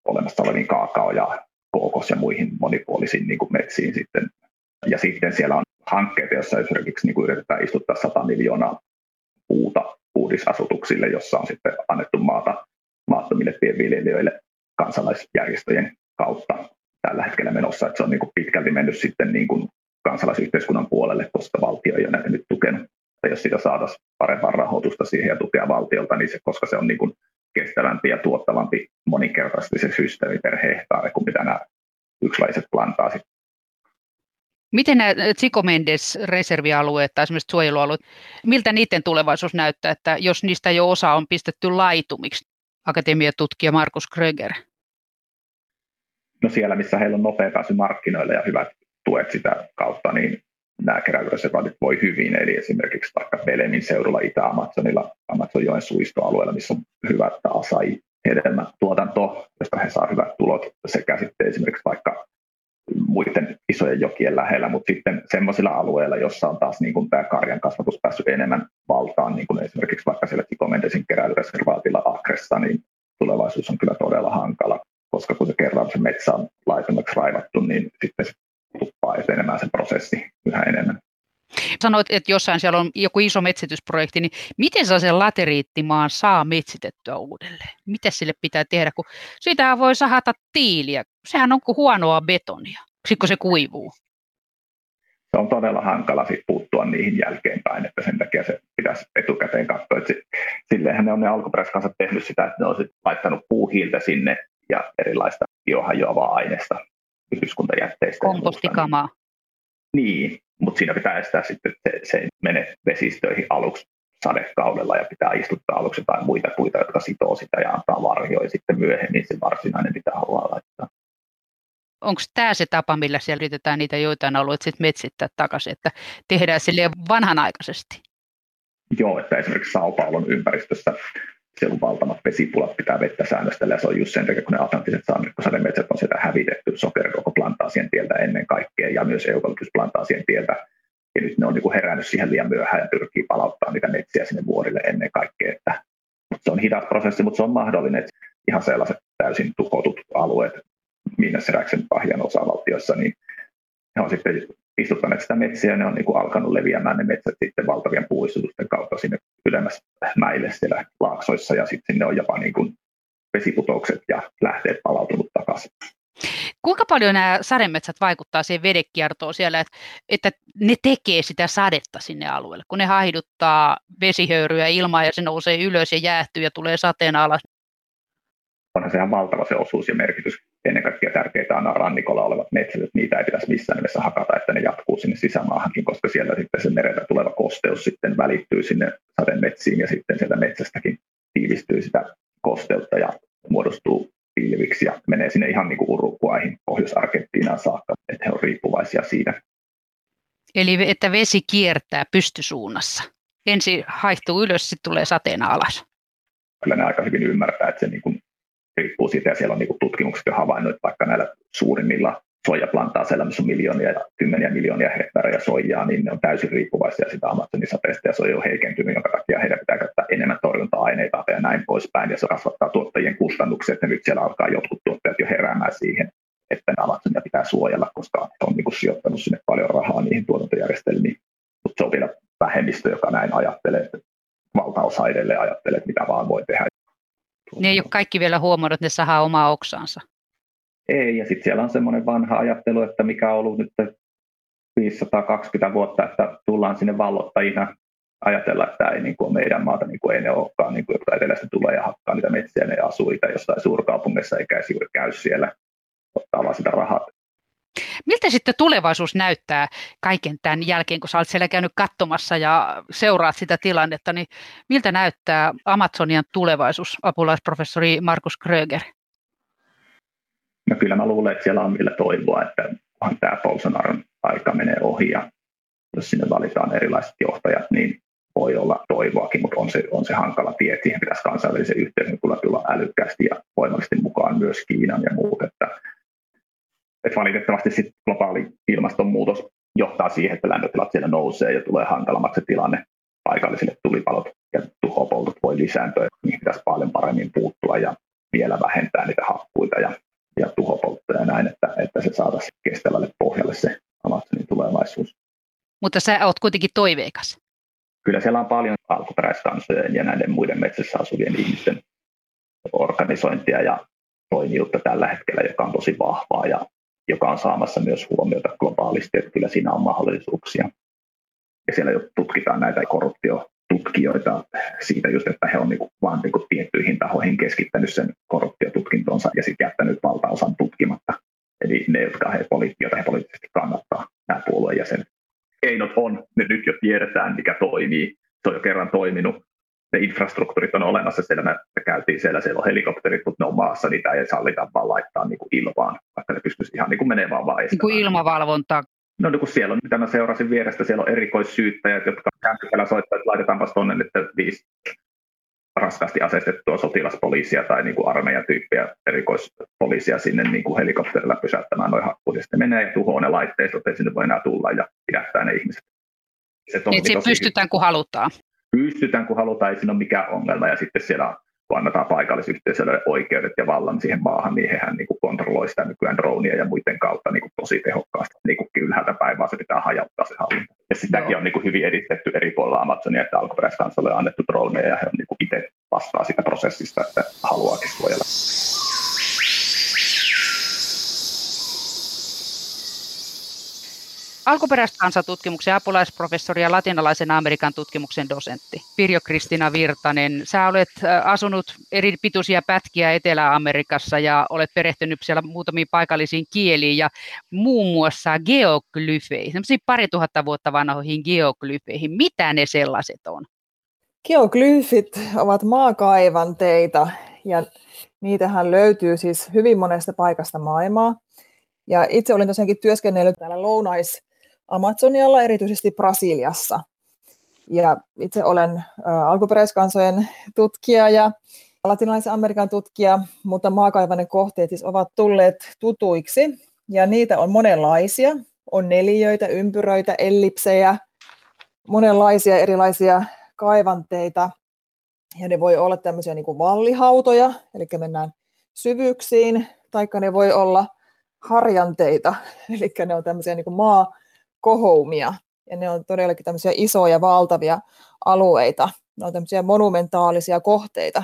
olemassa oleviin kaakao ja kookos ja muihin monipuolisiin niin kuin metsiin sitten. Ja sitten siellä on hankkeita, joissa esimerkiksi niin kuin yritetään istuttaa 100 miljoonaa puuta uudisasutuksille, jossa on sitten annettu maata maattomille pienviljelijöille kansalaisjärjestöjen kautta tällä hetkellä menossa, että se on niin kuin pitkälti mennyt sitten niin kuin kansalaisyhteiskunnan puolelle, koska valtio ei ole näitä nyt tukenut. Ja jos sitä saataisiin parempaa rahoitusta siihen ja tukea valtiolta, niin se, koska se on niin kuin kestävämpi ja tuottavampi moninkertaisesti se systeemi per hehtaari kuin mitä nämä yksilaiset plantaasit. Miten nämä Tsikomendes-reservialueet tai esimerkiksi suojelualueet, miltä niiden tulevaisuus näyttää, että jos niistä jo osa on pistetty laitumiksi? Akatemiatutkija Markus Kröger. No siellä, missä heillä on nopea pääsy markkinoille ja hyvät tuet sitä kautta, niin nämä keräilyreservaatit voi hyvin. Eli esimerkiksi vaikka Belemin seudulla Itä-Amazonilla, Amazonjoen suistoalueella, missä on hyvät asai hedelmätuotanto, josta he saavat hyvät tulot, sekä sitten esimerkiksi vaikka muiden isojen jokien lähellä, mutta sitten semmoisilla alueilla, jossa on taas niin kuin tämä karjan kasvatus päässyt enemmän valtaan, niin kuin esimerkiksi vaikka siellä Tikomendesin keräilyreservaatilla Akressa, niin tulevaisuus on kyllä todella hankala, koska kun se kerran se metsä on laitummaksi raivattu, niin sitten tuppaa etenemään se prosessi yhä enemmän. Sanoit, että jossain siellä on joku iso metsitysprojekti, niin miten saa sen lateriittimaan saa metsitettyä uudelleen? Mitä sille pitää tehdä, kun siitä voi sahata tiiliä. Sehän on kuin huonoa betonia, sitten se kuivuu. Se on todella hankala sit puuttua niihin jälkeenpäin, että sen takia se pitäisi etukäteen katsoa. Että silleenhän ne on ne alkuperäiskansat tehnyt sitä, että ne on sit laittanut puuhiiltä sinne ja erilaista biohajoavaa aineesta yhdyskuntajätteistä. Kompostikamaa. Niin, mutta siinä pitää estää sitten, että se, se menee vesistöihin aluksi sadekaudella ja pitää istuttaa aluksi jotain muita puita, jotka sitoo sitä ja antaa varjoa ja sitten myöhemmin se varsinainen pitää olla laittaa. Onko tämä se tapa, millä siellä yritetään niitä joitain alueita sitten metsittää takaisin, että tehdään sille vanhanaikaisesti? Joo, että esimerkiksi Sao Paulon ympäristössä siellä on valtavat vesipulat, pitää vettä säännöstellä ja se on just sen takia, kun ne atlanttiset sademetsät on sieltä hävitetty plantaasien tieltä ennen kaikkea ja myös eukalyptusplantaasien tieltä. Ja nyt ne on niin herännyt siihen liian myöhään ja pyrkii palauttaa niitä metsiä sinne vuorille ennen kaikkea. Että, se on hidas prosessi, mutta se on mahdollinen, että ihan sellaiset täysin tuhotut alueet Miinasseräksen pahjan osavaltioissa, niin ne on sitten istuttaneet sitä metsiä ne on niin kuin alkanut leviämään ne metsät sitten valtavien puistutusten kautta sinne ylemmäs mäille siellä laaksoissa ja sitten sinne on jopa niin kuin vesiputoukset ja lähteet palautunut takaisin. Kuinka paljon nämä sademetsät vaikuttaa siihen vedekiertoon siellä, että, että ne tekee sitä sadetta sinne alueelle, kun ne haiduttaa vesihöyryä ilmaa ja se nousee ylös ja jäähtyy ja tulee sateen alas? Onhan se ihan valtava se osuus ja merkitys. Ennen kaikkea tärkeitä on rannikolla olevat metsät, että niitä ei pitäisi missään nimessä hakata, että ne jatkuu sinne sisämaahankin, koska siellä sitten se mereltä tuleva kosteus sitten välittyy sinne sademetsiin ja sitten sieltä metsästäkin tiivistyy sitä kosteutta ja muodostuu pilviksi ja menee sinne ihan niin kuin Uruguayhin, Pohjois-Argentiinaan saakka, että he ovat riippuvaisia siitä. Eli että vesi kiertää pystysuunnassa. Ensin haihtuu ylös, sitten tulee sateena alas. Kyllä ne aika hyvin ymmärtää, että se niin kuin riippuu siitä, ja siellä on niin tutkimukset jo havainnut, että vaikka näillä suurimmilla soijaplantaa missä on miljoonia ja kymmeniä miljoonia hehtaareja soijaa, niin ne on täysin riippuvaisia sitä Amazonin sateesta ja se on heikentynyt, jonka takia heidän pitää käyttää enemmän torjunta-aineita ja näin poispäin. Ja se kasvattaa tuottajien kustannuksia, että nyt siellä alkaa jotkut tuottajat jo heräämään siihen, että Amazonia pitää suojella, koska on niin sijoittanut sinne paljon rahaa niihin tuotantojärjestelmiin. Mutta se on vielä vähemmistö, joka näin ajattelee, valtaosa edelleen ajattelee, että mitä vaan voi tehdä. Ne ei ole kaikki vielä huomannut, että ne saa omaa oksansa. Ei, ja sitten siellä on semmoinen vanha ajattelu, että mikä on ollut nyt 520 vuotta, että tullaan sinne vallottajina ajatella, että tämä ei niin kuin ole meidän maata, niin kuin ei ne olekaan, niin kuin, jotka etelästä tulee ja hakkaa niitä metsiä, ne asuu itse jossain suurkaupungissa, eikä juuri käy siellä, ottaa vaan sitä rahaa. Miltä sitten tulevaisuus näyttää kaiken tämän jälkeen, kun sä olet siellä käynyt katsomassa ja seuraat sitä tilannetta, niin miltä näyttää Amazonian tulevaisuus, apulaisprofessori Markus Kröger? No kyllä mä luulen, että siellä on millä toivoa, että tämä Bolsonaron aika menee ohi ja jos sinne valitaan erilaiset johtajat, niin voi olla toivoakin, mutta on se, on se hankala tie. Siihen pitäisi kansainvälisen yhteisön tulla älykkäästi ja voimallisesti mukaan myös Kiinan ja muut. Että, että valitettavasti sit globaali ilmastonmuutos johtaa siihen, että lämpötilat siellä nousee ja tulee hankalammaksi tilanne. Paikallisille tulipalot ja tuhopoltot voi lisääntyä. Niihin pitäisi paljon paremmin puuttua ja vielä vähentää niitä hakkuita ja ja tuhopolttoja ja näin, että, että se saataisiin kestävälle pohjalle se Amazonin tulevaisuus. Mutta sä oot kuitenkin toiveikas. Kyllä siellä on paljon alkuperäiskansojen ja näiden muiden metsässä asuvien ihmisten organisointia ja toimijuutta tällä hetkellä, joka on tosi vahvaa ja joka on saamassa myös huomiota globaalisti, että kyllä siinä on mahdollisuuksia. Ja siellä jo tutkitaan näitä korruptio tutkijoita siitä just, että he on niin vaan niin tiettyihin tahoihin keskittänyt sen korruptiotutkintonsa ja sitten jättänyt valtaosan tutkimatta. eli ne, jotka he, joita he poliittisesti kannattaa, nämä puolueen jäsenet. Keinot on, ne nyt jo tiedetään, mikä toimii. Se on jo kerran toiminut. Ne infrastruktuurit on olemassa, siellä me käytiin siellä, siellä on helikopterit, mutta ne on maassa, niitä ei sallita vaan laittaa niin kuin ilmaan, vaikka ne pystyisi ihan niin kuin menevään vaan Niin kuin ilmavalvontaa. No niin kuin siellä on, mitä mä seurasin vierestä, siellä on erikoissyyttäjät, jotka kämpykällä soittaa, että laitetaanpas tuonne nyt viisi raskaasti aseistettua sotilaspoliisia tai niin kuin armeijan tyyppiä erikoispoliisia sinne niin kuin helikopterilla pysäyttämään noin hakkuut. Sitten menee ja tuhoaa ne laitteistot, että sinne voi enää tulla ja pidättää ne ihmiset. Se niin, pystytään kun halutaan. Pystytään kun halutaan, ei siinä ole mikään ongelma. Ja sitten siellä annetaan paikallisyhteisölle oikeudet ja vallan siihen maahan, niin hehän niin kuin kontrolloi sitä nykyään dronia ja muiden kautta niin kuin tosi tehokkaasti. Niin kuin ylhäältä päin, vaan se pitää hajauttaa se hallinta. Ja sitäkin Joo. on niin kuin hyvin edistetty eri puolilla Amazonia, että alkuperäiskansalle on annettu droneja ja he on niin kuin itse vastaa sitä prosessista, että haluaakin suojella. Alkuperäiskansatutkimuksen apulaisprofessori ja latinalaisen Amerikan tutkimuksen dosentti Pirjo Kristina Virtanen. Sä olet asunut eri pituisia pätkiä Etelä-Amerikassa ja olet perehtynyt siellä muutamiin paikallisiin kieliin ja muun muassa geoglyfeihin, semmoisiin pari tuhatta vuotta vanhoihin geoglyfeihin. Mitä ne sellaiset on? Geoglyfit ovat maakaivanteita ja niitähän löytyy siis hyvin monesta paikasta maailmaa. Ja itse olin tosiaankin työskennellyt täällä Lounais Amazonialla, erityisesti Brasiliassa. Ja itse olen alkuperäiskansojen tutkija ja latinalaisen Amerikan tutkija, mutta maakaivainen kohteet siis ovat tulleet tutuiksi. Ja niitä on monenlaisia. On neliöitä, ympyröitä, ellipsejä, monenlaisia erilaisia kaivanteita. Ja ne voi olla tämmöisiä niin kuin vallihautoja, eli mennään syvyyksiin, taikka ne voi olla harjanteita, eli ne on tämmöisiä niin kuin maa, kohoumia. Ja ne on todellakin tämmöisiä isoja, valtavia alueita. Ne on tämmöisiä monumentaalisia kohteita.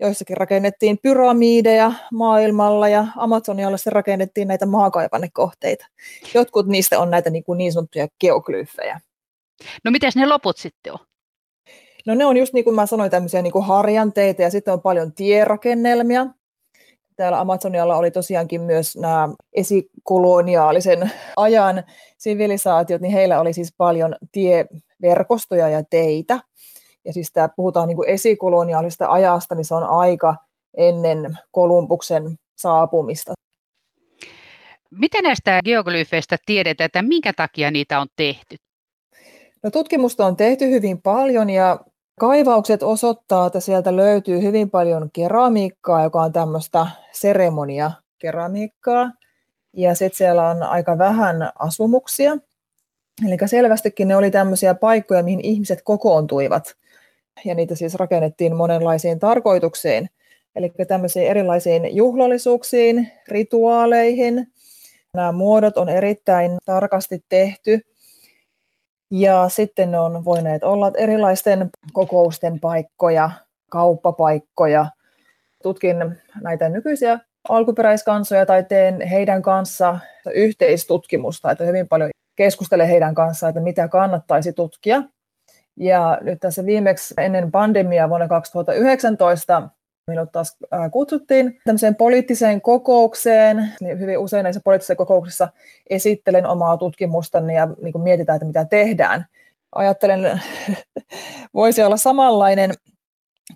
Joissakin rakennettiin pyramideja maailmalla ja Amazonialla se rakennettiin näitä maakaivannekohteita. Jotkut niistä on näitä niin, kuin niin sanottuja geoglyfejä. No miten ne loput sitten on? No ne on just niin kuin mä sanoin, tämmöisiä niin kuin harjanteita ja sitten on paljon tierakennelmia täällä Amazonialla oli tosiaankin myös nämä esikoloniaalisen ajan sivilisaatiot, niin heillä oli siis paljon tieverkostoja ja teitä. Ja siis tämä puhutaan niin kuin esikoloniaalista ajasta, niin se on aika ennen Kolumbuksen saapumista. Miten näistä geoglyfeistä tiedetään, että minkä takia niitä on tehty? No, tutkimusta on tehty hyvin paljon ja Kaivaukset osoittaa, että sieltä löytyy hyvin paljon keramiikkaa, joka on tämmöistä seremoniakeramiikkaa. Ja sitten siellä on aika vähän asumuksia. Eli selvästikin ne oli tämmöisiä paikkoja, mihin ihmiset kokoontuivat. Ja niitä siis rakennettiin monenlaisiin tarkoituksiin. Eli tämmöisiin erilaisiin juhlallisuuksiin, rituaaleihin. Nämä muodot on erittäin tarkasti tehty ja sitten ne on voineet olla erilaisten kokousten paikkoja, kauppapaikkoja. Tutkin näitä nykyisiä alkuperäiskansoja tai teen heidän kanssa yhteistutkimusta, että hyvin paljon keskustelen heidän kanssaan, että mitä kannattaisi tutkia. Ja nyt tässä viimeksi ennen pandemiaa vuonna 2019 minut taas kutsuttiin tämmöiseen poliittiseen kokoukseen. Niin hyvin usein näissä poliittisissa kokouksissa esittelen omaa tutkimustani ja niin kuin mietitään, että mitä tehdään. Ajattelen, voisi olla samanlainen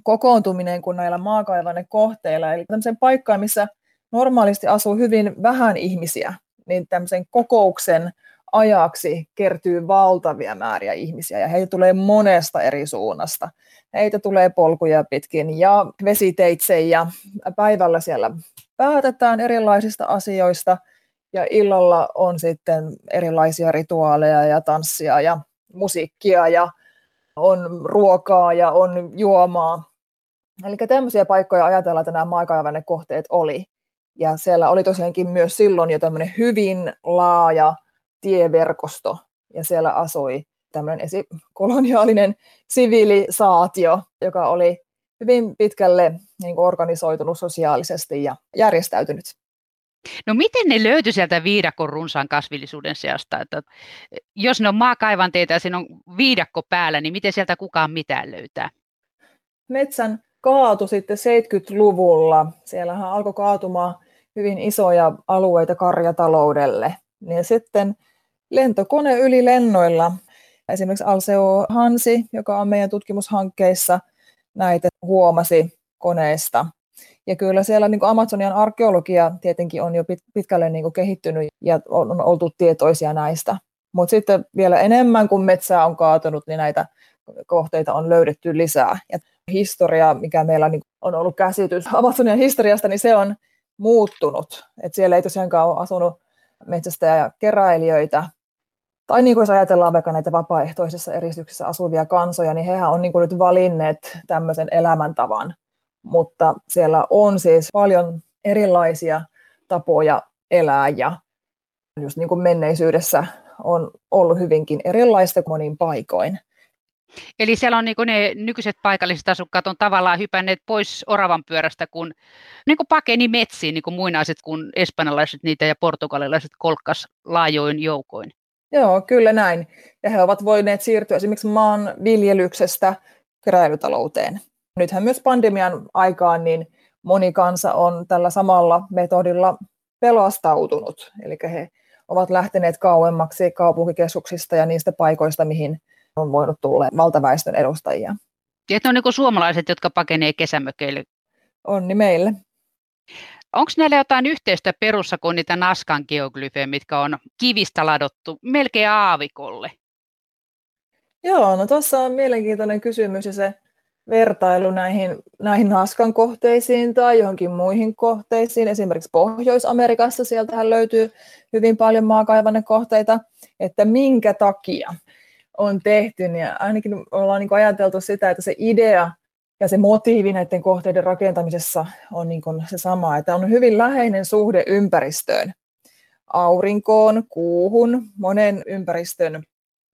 kokoontuminen kuin näillä maakaivanne kohteilla, eli tämmöisen paikkaan, missä normaalisti asuu hyvin vähän ihmisiä, niin tämmöisen kokouksen ajaksi kertyy valtavia määriä ihmisiä ja heitä tulee monesta eri suunnasta. Heitä tulee polkuja pitkin ja vesiteitse ja päivällä siellä päätetään erilaisista asioista ja illalla on sitten erilaisia rituaaleja ja tanssia ja musiikkia ja on ruokaa ja on juomaa. Eli tämmöisiä paikkoja ajatellaan, että nämä kohteet oli. Ja siellä oli tosiaankin myös silloin jo tämmöinen hyvin laaja tieverkosto, ja siellä asui tämmöinen esikoloniaalinen sivilisaatio, joka oli hyvin pitkälle niin kuin organisoitunut sosiaalisesti ja järjestäytynyt. No miten ne löytyi sieltä viidakon runsaan kasvillisuuden seasta? Että jos ne on maakaivanteita ja siinä on viidakko päällä, niin miten sieltä kukaan mitään löytää? Metsän kaatu sitten 70-luvulla. Siellähän alkoi kaatumaan hyvin isoja alueita karjataloudelle. Niin sitten lentokone yli lennoilla, esimerkiksi Alseo Hansi, joka on meidän tutkimushankkeissa, näitä huomasi koneesta. Ja kyllä siellä niin Amazonian arkeologia tietenkin on jo pitkälle niin kehittynyt ja on oltu tietoisia näistä. Mutta sitten vielä enemmän kuin metsää on kaatunut, niin näitä kohteita on löydetty lisää. Ja historia, mikä meillä niin on ollut käsitys Amazonian historiasta, niin se on muuttunut. Et siellä ei tosiaankaan ole asunut metsästäjä- ja keräilijöitä. Tai niin kuin jos ajatellaan vaikka näitä vapaaehtoisessa eristyksessä asuvia kansoja, niin hehän on niin kuin nyt valinneet tämmöisen elämäntavan. Mutta siellä on siis paljon erilaisia tapoja elää ja just niin kuin menneisyydessä on ollut hyvinkin erilaista monin paikoin. Eli siellä on niin ne nykyiset paikalliset asukkaat on tavallaan hypänneet pois oravan pyörästä, kun niin kuin pakeni metsiin, niin kuin muinaiset, kun espanjalaiset niitä ja portugalilaiset kolkkas laajoin joukoin. Joo, kyllä näin. Ja he ovat voineet siirtyä esimerkiksi maan viljelyksestä keräilytalouteen. Nythän myös pandemian aikaan niin moni kansa on tällä samalla metodilla pelastautunut. Eli he ovat lähteneet kauemmaksi kaupunkikeskuksista ja niistä paikoista, mihin on voinut tulla valtaväestön edustajia. Ja on niin suomalaiset, jotka pakenee kesämökeille. Onni meille. Onko näillä jotain yhteistä perussa kuin niitä Naskan geoglyfejä, mitkä on kivistä ladottu melkein aavikolle? Joo, no tuossa on mielenkiintoinen kysymys ja se vertailu näihin, näihin Naskan kohteisiin tai johonkin muihin kohteisiin. Esimerkiksi Pohjois-Amerikassa sieltähän löytyy hyvin paljon maakaivannekohteita, että minkä takia on tehty, niin ainakin ollaan niin ajateltu sitä, että se idea ja se motiivi näiden kohteiden rakentamisessa on niin se sama, että on hyvin läheinen suhde ympäristöön, aurinkoon, kuuhun, monen ympäristön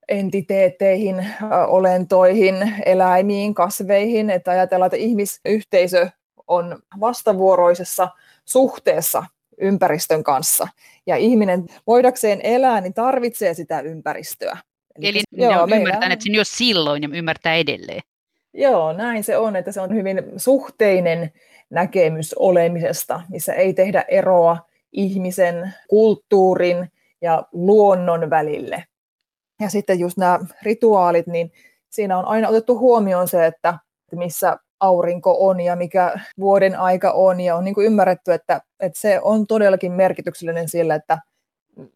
entiteetteihin, olentoihin, eläimiin, kasveihin, että ajatellaan, että ihmisyhteisö on vastavuoroisessa suhteessa ympäristön kanssa. Ja ihminen voidakseen elää, niin tarvitsee sitä ympäristöä. Eli, Eli joo, ne on ymmärtäneet sen jo silloin ja ymmärtää edelleen. Joo, näin se on, että se on hyvin suhteinen näkemys olemisesta, missä ei tehdä eroa ihmisen, kulttuurin ja luonnon välille. Ja sitten just nämä rituaalit, niin siinä on aina otettu huomioon se, että missä aurinko on ja mikä vuoden aika on. Ja on niin kuin ymmärretty, että, että se on todellakin merkityksellinen sillä, että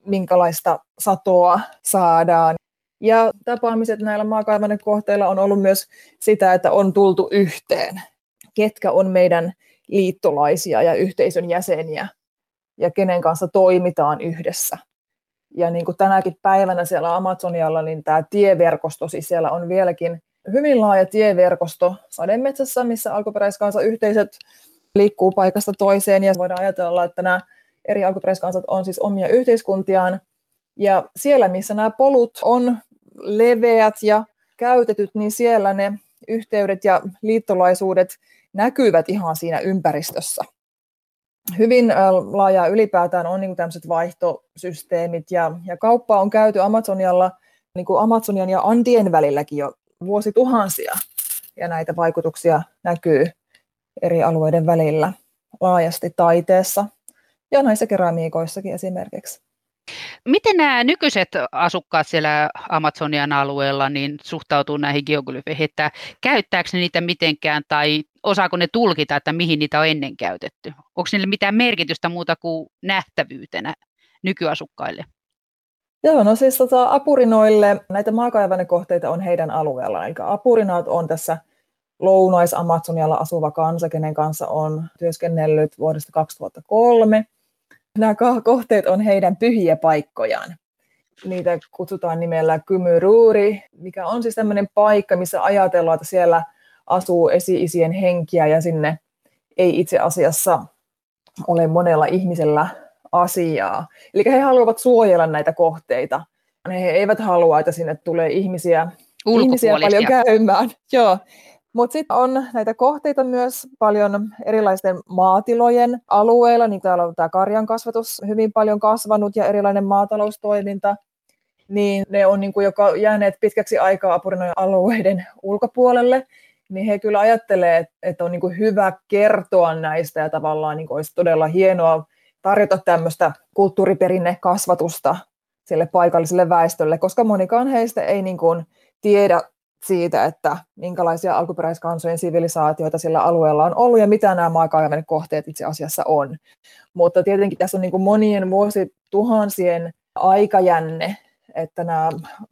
minkälaista satoa saadaan. Ja tapaamiset näillä maakaivannen kohteilla on ollut myös sitä, että on tultu yhteen, ketkä on meidän liittolaisia ja yhteisön jäseniä ja kenen kanssa toimitaan yhdessä. Ja niin kuin tänäkin päivänä siellä Amazonialla, niin tämä tieverkosto, siis siellä on vieläkin hyvin laaja tieverkosto sademetsässä, missä alkuperäiskansayhteisöt liikkuu paikasta toiseen ja voidaan ajatella, että nämä eri alkuperäiskansat on siis omia yhteiskuntiaan. Ja siellä, missä nämä polut on leveät ja käytetyt, niin siellä ne yhteydet ja liittolaisuudet näkyvät ihan siinä ympäristössä. Hyvin laajaa ylipäätään on niin tämmöiset vaihtosysteemit ja, ja kauppa on käyty Amazonialla, niin kuin Amazonian ja Andien välilläkin jo vuosituhansia. Ja näitä vaikutuksia näkyy eri alueiden välillä laajasti taiteessa ja näissä keramiikoissakin esimerkiksi. Miten nämä nykyiset asukkaat siellä Amazonian alueella niin suhtautuu näihin geoglyfeihin, että käyttääkö ne niitä mitenkään tai osaako ne tulkita, että mihin niitä on ennen käytetty? Onko niille mitään merkitystä muuta kuin nähtävyytenä nykyasukkaille? Joo, no siis tota, apurinoille näitä maakaivannekohteita on heidän alueellaan. Eli apurinaat on tässä lounais-Amazonialla asuva kansa, kenen kanssa on työskennellyt vuodesta 2003 nämä kohteet on heidän pyhiä paikkojaan. Niitä kutsutaan nimellä Kymyruuri, mikä on siis tämmöinen paikka, missä ajatellaan, että siellä asuu esi-isien henkiä ja sinne ei itse asiassa ole monella ihmisellä asiaa. Eli he haluavat suojella näitä kohteita. He eivät halua, että sinne tulee ihmisiä, ihmisiä paljon käymään. Joo. Mutta sitten on näitä kohteita myös paljon erilaisten maatilojen alueilla, niin täällä on tämä karjan kasvatus hyvin paljon kasvanut ja erilainen maataloustoiminta, niin ne on niin kuin joka jääneet pitkäksi aikaa apurinojen alueiden ulkopuolelle, niin he kyllä ajattelee, että on niin kuin hyvä kertoa näistä ja tavallaan niin kuin olisi todella hienoa tarjota tämmöistä kulttuuriperinnekasvatusta sille paikalliselle väestölle, koska monikaan heistä ei niin kuin tiedä siitä, että minkälaisia alkuperäiskansojen sivilisaatioita sillä alueella on ollut ja mitä nämä maakaivainen kohteet itse asiassa on. Mutta tietenkin tässä on niin kuin monien vuosituhansien aikajänne, että nämä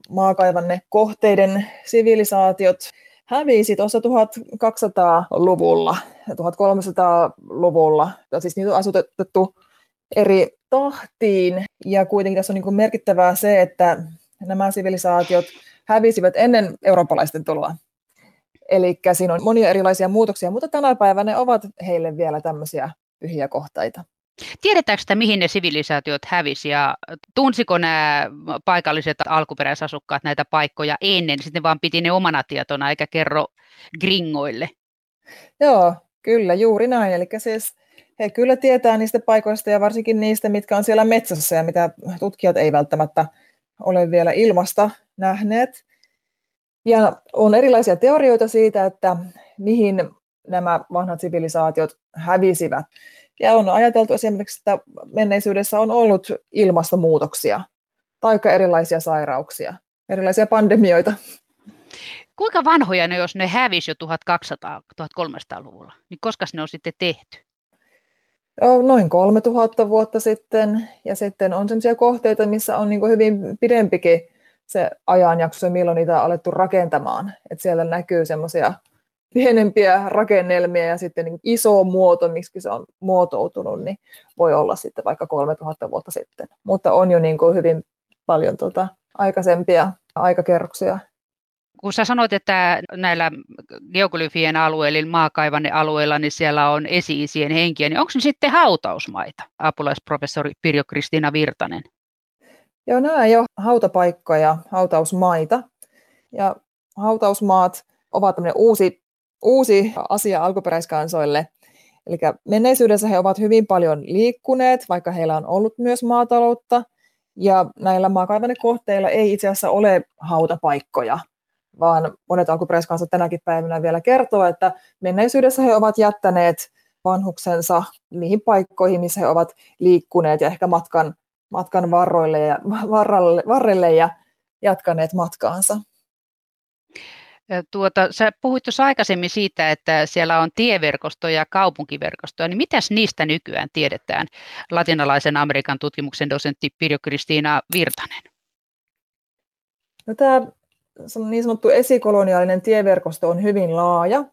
maakaivanne kohteiden sivilisaatiot hävisi tuossa 1200-luvulla ja 1300-luvulla. Siis niitä on asutettu eri tahtiin ja kuitenkin tässä on niin kuin merkittävää se, että nämä sivilisaatiot hävisivät ennen eurooppalaisten tuloa. Eli siinä on monia erilaisia muutoksia, mutta tänä päivänä ne ovat heille vielä tämmöisiä pyhiä kohteita. Tiedetäänkö sitä, mihin ne sivilisaatiot hävisi ja tunsiko nämä paikalliset alkuperäisasukkaat näitä paikkoja ennen, sitten vaan piti ne omana tietona eikä kerro gringoille? Joo, kyllä, juuri näin. Eli siis he kyllä tietää niistä paikoista ja varsinkin niistä, mitkä on siellä metsässä ja mitä tutkijat ei välttämättä ole vielä ilmasta nähneet. Ja on erilaisia teorioita siitä, että mihin nämä vanhat sivilisaatiot hävisivät. Ja on ajateltu esimerkiksi, että menneisyydessä on ollut ilmastonmuutoksia tai erilaisia sairauksia, erilaisia pandemioita. Kuinka vanhoja ne, jos ne hävisi jo 1200-1300-luvulla, niin koska ne on sitten tehty? Noin 3000 vuotta sitten, ja sitten on sellaisia kohteita, missä on niin hyvin pidempikin se ajanjakso, milloin niitä on alettu rakentamaan. Et siellä näkyy semmoisia pienempiä rakennelmia ja sitten niin iso muoto, miksi se on muotoutunut, niin voi olla sitten vaikka 3000 vuotta sitten. Mutta on jo niin kuin hyvin paljon tuota aikaisempia aikakerroksia. Kun sä sanoit, että näillä geoglyfien alueilla, maakaivanne alueilla, niin siellä on esi-isien henkiä, niin onko ne sitten hautausmaita, apulaisprofessori Pirjo Kristiina Virtanen? Joo, nämä jo hautapaikkoja, hautausmaita. Ja hautausmaat ovat uusi uusi asia alkuperäiskansoille. Eli menneisyydessä he ovat hyvin paljon liikkuneet, vaikka heillä on ollut myös maataloutta, ja näillä maakaivannekohteilla ei itse asiassa ole hautapaikkoja, vaan monet alkuperäiskansat tänäkin päivänä vielä kertoo, että menneisyydessä he ovat jättäneet vanhuksensa niihin paikkoihin, missä he ovat liikkuneet ja ehkä matkan, matkan varroille ja, varralle, varrelle ja jatkaneet matkaansa. Tuota, sä puhuit tuossa aikaisemmin siitä, että siellä on tieverkostoja ja kaupunkiverkostoja, niin mitäs niistä nykyään tiedetään? Latinalaisen Amerikan tutkimuksen dosentti Pirjo Kristiina Virtanen. No, tämä niin sanottu esikoloniaalinen tieverkosto on hyvin laaja.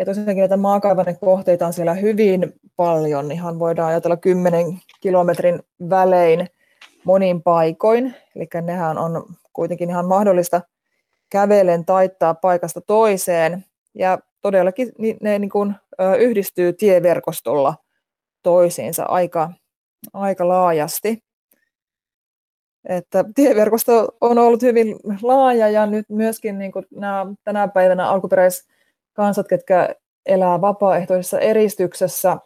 Ja tosiaankin näitä maakaivainen kohteita on siellä hyvin paljon. Ihan voidaan ajatella 10 kilometrin välein monin paikoin. Eli nehän on kuitenkin ihan mahdollista kävelen taittaa paikasta toiseen. Ja todellakin ne niin kuin, yhdistyy tieverkostolla toisiinsa aika, aika laajasti. Että tieverkosto on ollut hyvin laaja ja nyt myöskin niin kuin nämä tänä päivänä alkuperäiskansat, ketkä elää vapaaehtoisessa eristyksessä,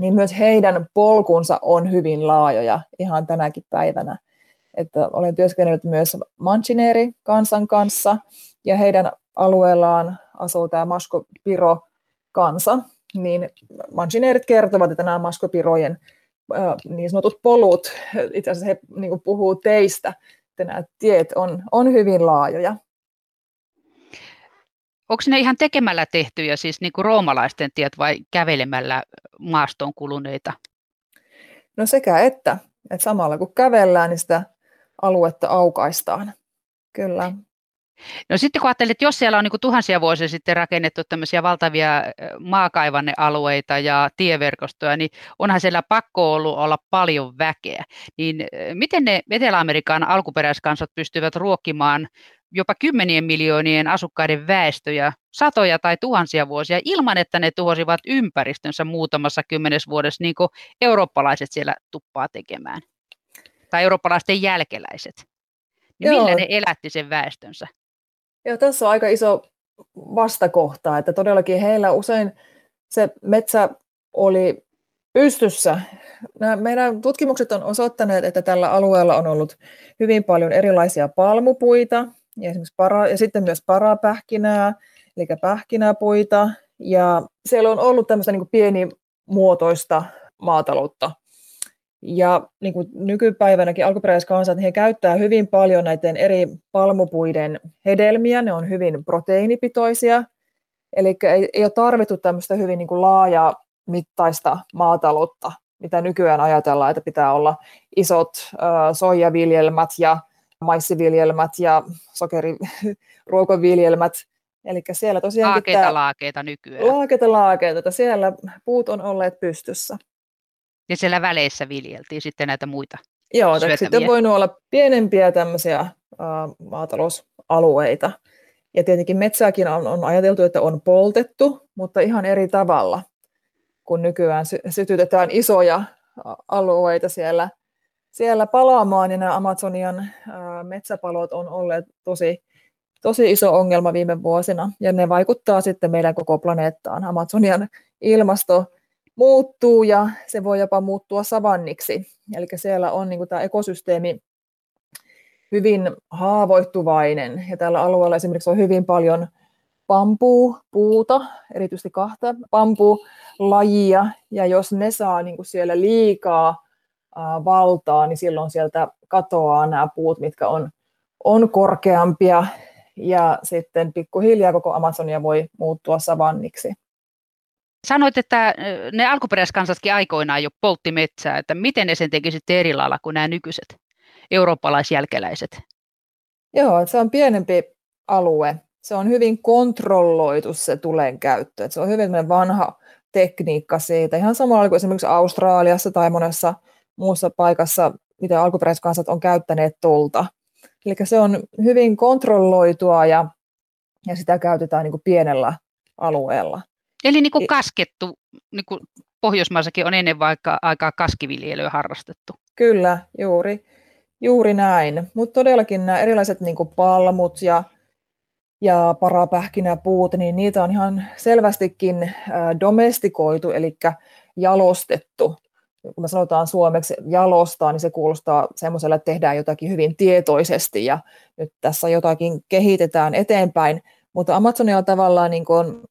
niin myös heidän polkunsa on hyvin laajoja ihan tänäkin päivänä että olen työskennellyt myös Manchineeri kansan kanssa ja heidän alueellaan asuu tämä Masko-Piro kansa, niin Manchineerit kertovat, että nämä Maskopirojen niin sanotut polut, itse asiassa he niin puhuu teistä, että nämä tiet on, on hyvin laajoja. Onko ne ihan tekemällä tehtyjä, siis niin kuin roomalaisten tiet vai kävelemällä maastoon kuluneita? No sekä että. että samalla kun kävellään, niin sitä aluetta aukaistaan. Kyllä. No sitten kun ajattelet, että jos siellä on niin tuhansia vuosia sitten rakennettu tämmöisiä valtavia maakaivannealueita ja tieverkostoja, niin onhan siellä pakko ollut olla paljon väkeä. Niin miten ne Etelä-Amerikan alkuperäiskansat pystyvät ruokkimaan jopa kymmenien miljoonien asukkaiden väestöjä satoja tai tuhansia vuosia ilman, että ne tuhosivat ympäristönsä muutamassa kymmenes vuodessa, niin kuin eurooppalaiset siellä tuppaa tekemään? tai eurooppalaisten jälkeläiset. Niin millä ne elätti sen väestönsä? Joo, tässä on aika iso vastakohta, että todellakin heillä usein se metsä oli pystyssä. Nämä meidän tutkimukset on osoittaneet, että tällä alueella on ollut hyvin paljon erilaisia palmupuita ja, esimerkiksi para, ja sitten myös parapähkinää, eli pähkinäpuita. Ja siellä on ollut tämmöistä niin pienimuotoista maataloutta. Ja niin kuin nykypäivänäkin alkuperäiskansat, he käyttää hyvin paljon näiden eri palmupuiden hedelmiä, ne on hyvin proteiinipitoisia, eli ei, ei ole tarvittu tämmöistä hyvin niin kuin laajaa mittaista maataloutta, mitä nykyään ajatellaan, että pitää olla isot äh, soijaviljelmät ja maissiviljelmät ja sokeriruokoviljelmät. Eli siellä tosiaan... Laakeita, pitää, laakeita nykyään. Laakeita, laakeita, että siellä puut on olleet pystyssä. Ja siellä väleissä viljeltiin sitten näitä muita Joo, sitten voi olla pienempiä tämmöisiä uh, maatalousalueita. Ja tietenkin metsääkin on, on ajateltu, että on poltettu, mutta ihan eri tavalla, kun nykyään sy- sytytetään isoja alueita siellä, siellä palaamaan. Ja nämä Amazonian metsäpalot on olleet tosi, tosi iso ongelma viime vuosina. Ja ne vaikuttaa sitten meidän koko planeettaan. Amazonian ilmasto muuttuu ja se voi jopa muuttua savanniksi. Eli siellä on niin kuin tämä ekosysteemi hyvin haavoittuvainen ja tällä alueella esimerkiksi on hyvin paljon puuta, erityisesti kahta lajia ja jos ne saa niin kuin siellä liikaa valtaa, niin silloin sieltä katoaa nämä puut, mitkä on, on korkeampia ja sitten pikkuhiljaa koko Amazonia voi muuttua savanniksi. Sanoit, että ne alkuperäiskansatkin aikoinaan jo poltti metsää, että miten ne sen teki sitten eri lailla kuin nämä nykyiset eurooppalaisjälkeläiset? Joo, se on pienempi alue. Se on hyvin kontrolloitu se tulen käyttö. se on hyvin vanha tekniikka siitä. Ihan samalla kuin esimerkiksi Australiassa tai monessa muussa paikassa, mitä alkuperäiskansat on käyttäneet tulta. Eli se on hyvin kontrolloitua ja, ja sitä käytetään niin kuin pienellä alueella. Eli niin kuin kaskettu, niin kuin Pohjoismaissakin on ennen vaikka aikaa kaskiviljelyä harrastettu. Kyllä, juuri, juuri näin. Mutta todellakin nämä erilaiset niin kuin palmut ja, ja parapähkinäpuut, niin niitä on ihan selvästikin domestikoitu, eli jalostettu. Kun me sanotaan suomeksi jalostaa, niin se kuulostaa semmoiselle, että tehdään jotakin hyvin tietoisesti ja nyt tässä jotakin kehitetään eteenpäin. Mutta Amazonia on tavallaan niin kuin,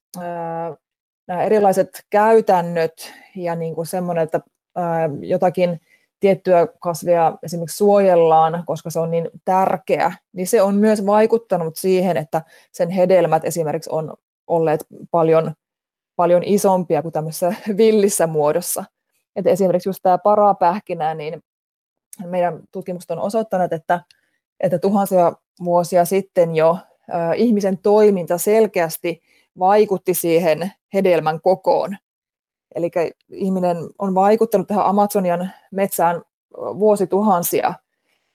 nämä erilaiset käytännöt ja niin kuin semmoinen, että ää, jotakin tiettyä kasvia esimerkiksi suojellaan, koska se on niin tärkeä, niin se on myös vaikuttanut siihen, että sen hedelmät esimerkiksi on olleet paljon, paljon isompia kuin tämmöisessä villissä muodossa. Että esimerkiksi just tämä parapähkinä, niin meidän tutkimukset on osoittanut, että, että tuhansia vuosia sitten jo ä, ihmisen toiminta selkeästi vaikutti siihen hedelmän kokoon. Eli ihminen on vaikuttanut tähän Amazonian metsään vuosituhansia.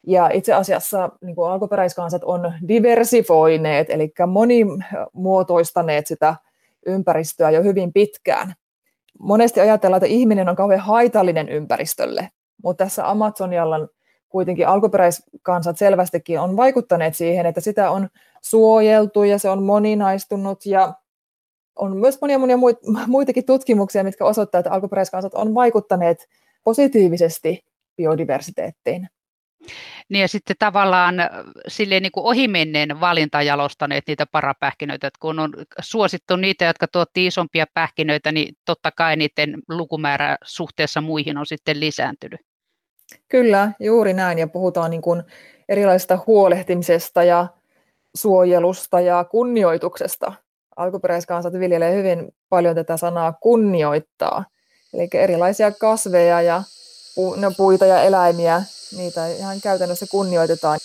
Ja itse asiassa niin kuin alkuperäiskansat on diversifoineet, eli monimuotoistaneet sitä ympäristöä jo hyvin pitkään. Monesti ajatellaan, että ihminen on kauhean haitallinen ympäristölle, mutta tässä Amazonialla kuitenkin alkuperäiskansat selvästikin on vaikuttaneet siihen, että sitä on suojeltu ja se on moninaistunut ja on myös monia, monia muitakin tutkimuksia, mitkä osoittavat, että alkuperäiskansat on vaikuttaneet positiivisesti biodiversiteettiin. Niin ja sitten tavallaan silleen niin ohimenneen valinta jalostaneet niitä parapähkinöitä, että kun on suosittu niitä, jotka tuotti isompia pähkinöitä, niin totta kai niiden lukumäärä suhteessa muihin on sitten lisääntynyt. Kyllä, juuri näin, ja puhutaan niin kuin erilaisesta huolehtimisesta ja suojelusta ja kunnioituksesta alkuperäiskansat viljelee hyvin paljon tätä sanaa kunnioittaa. Eli erilaisia kasveja ja pu, no, puita ja eläimiä, niitä ihan käytännössä kunnioitetaan.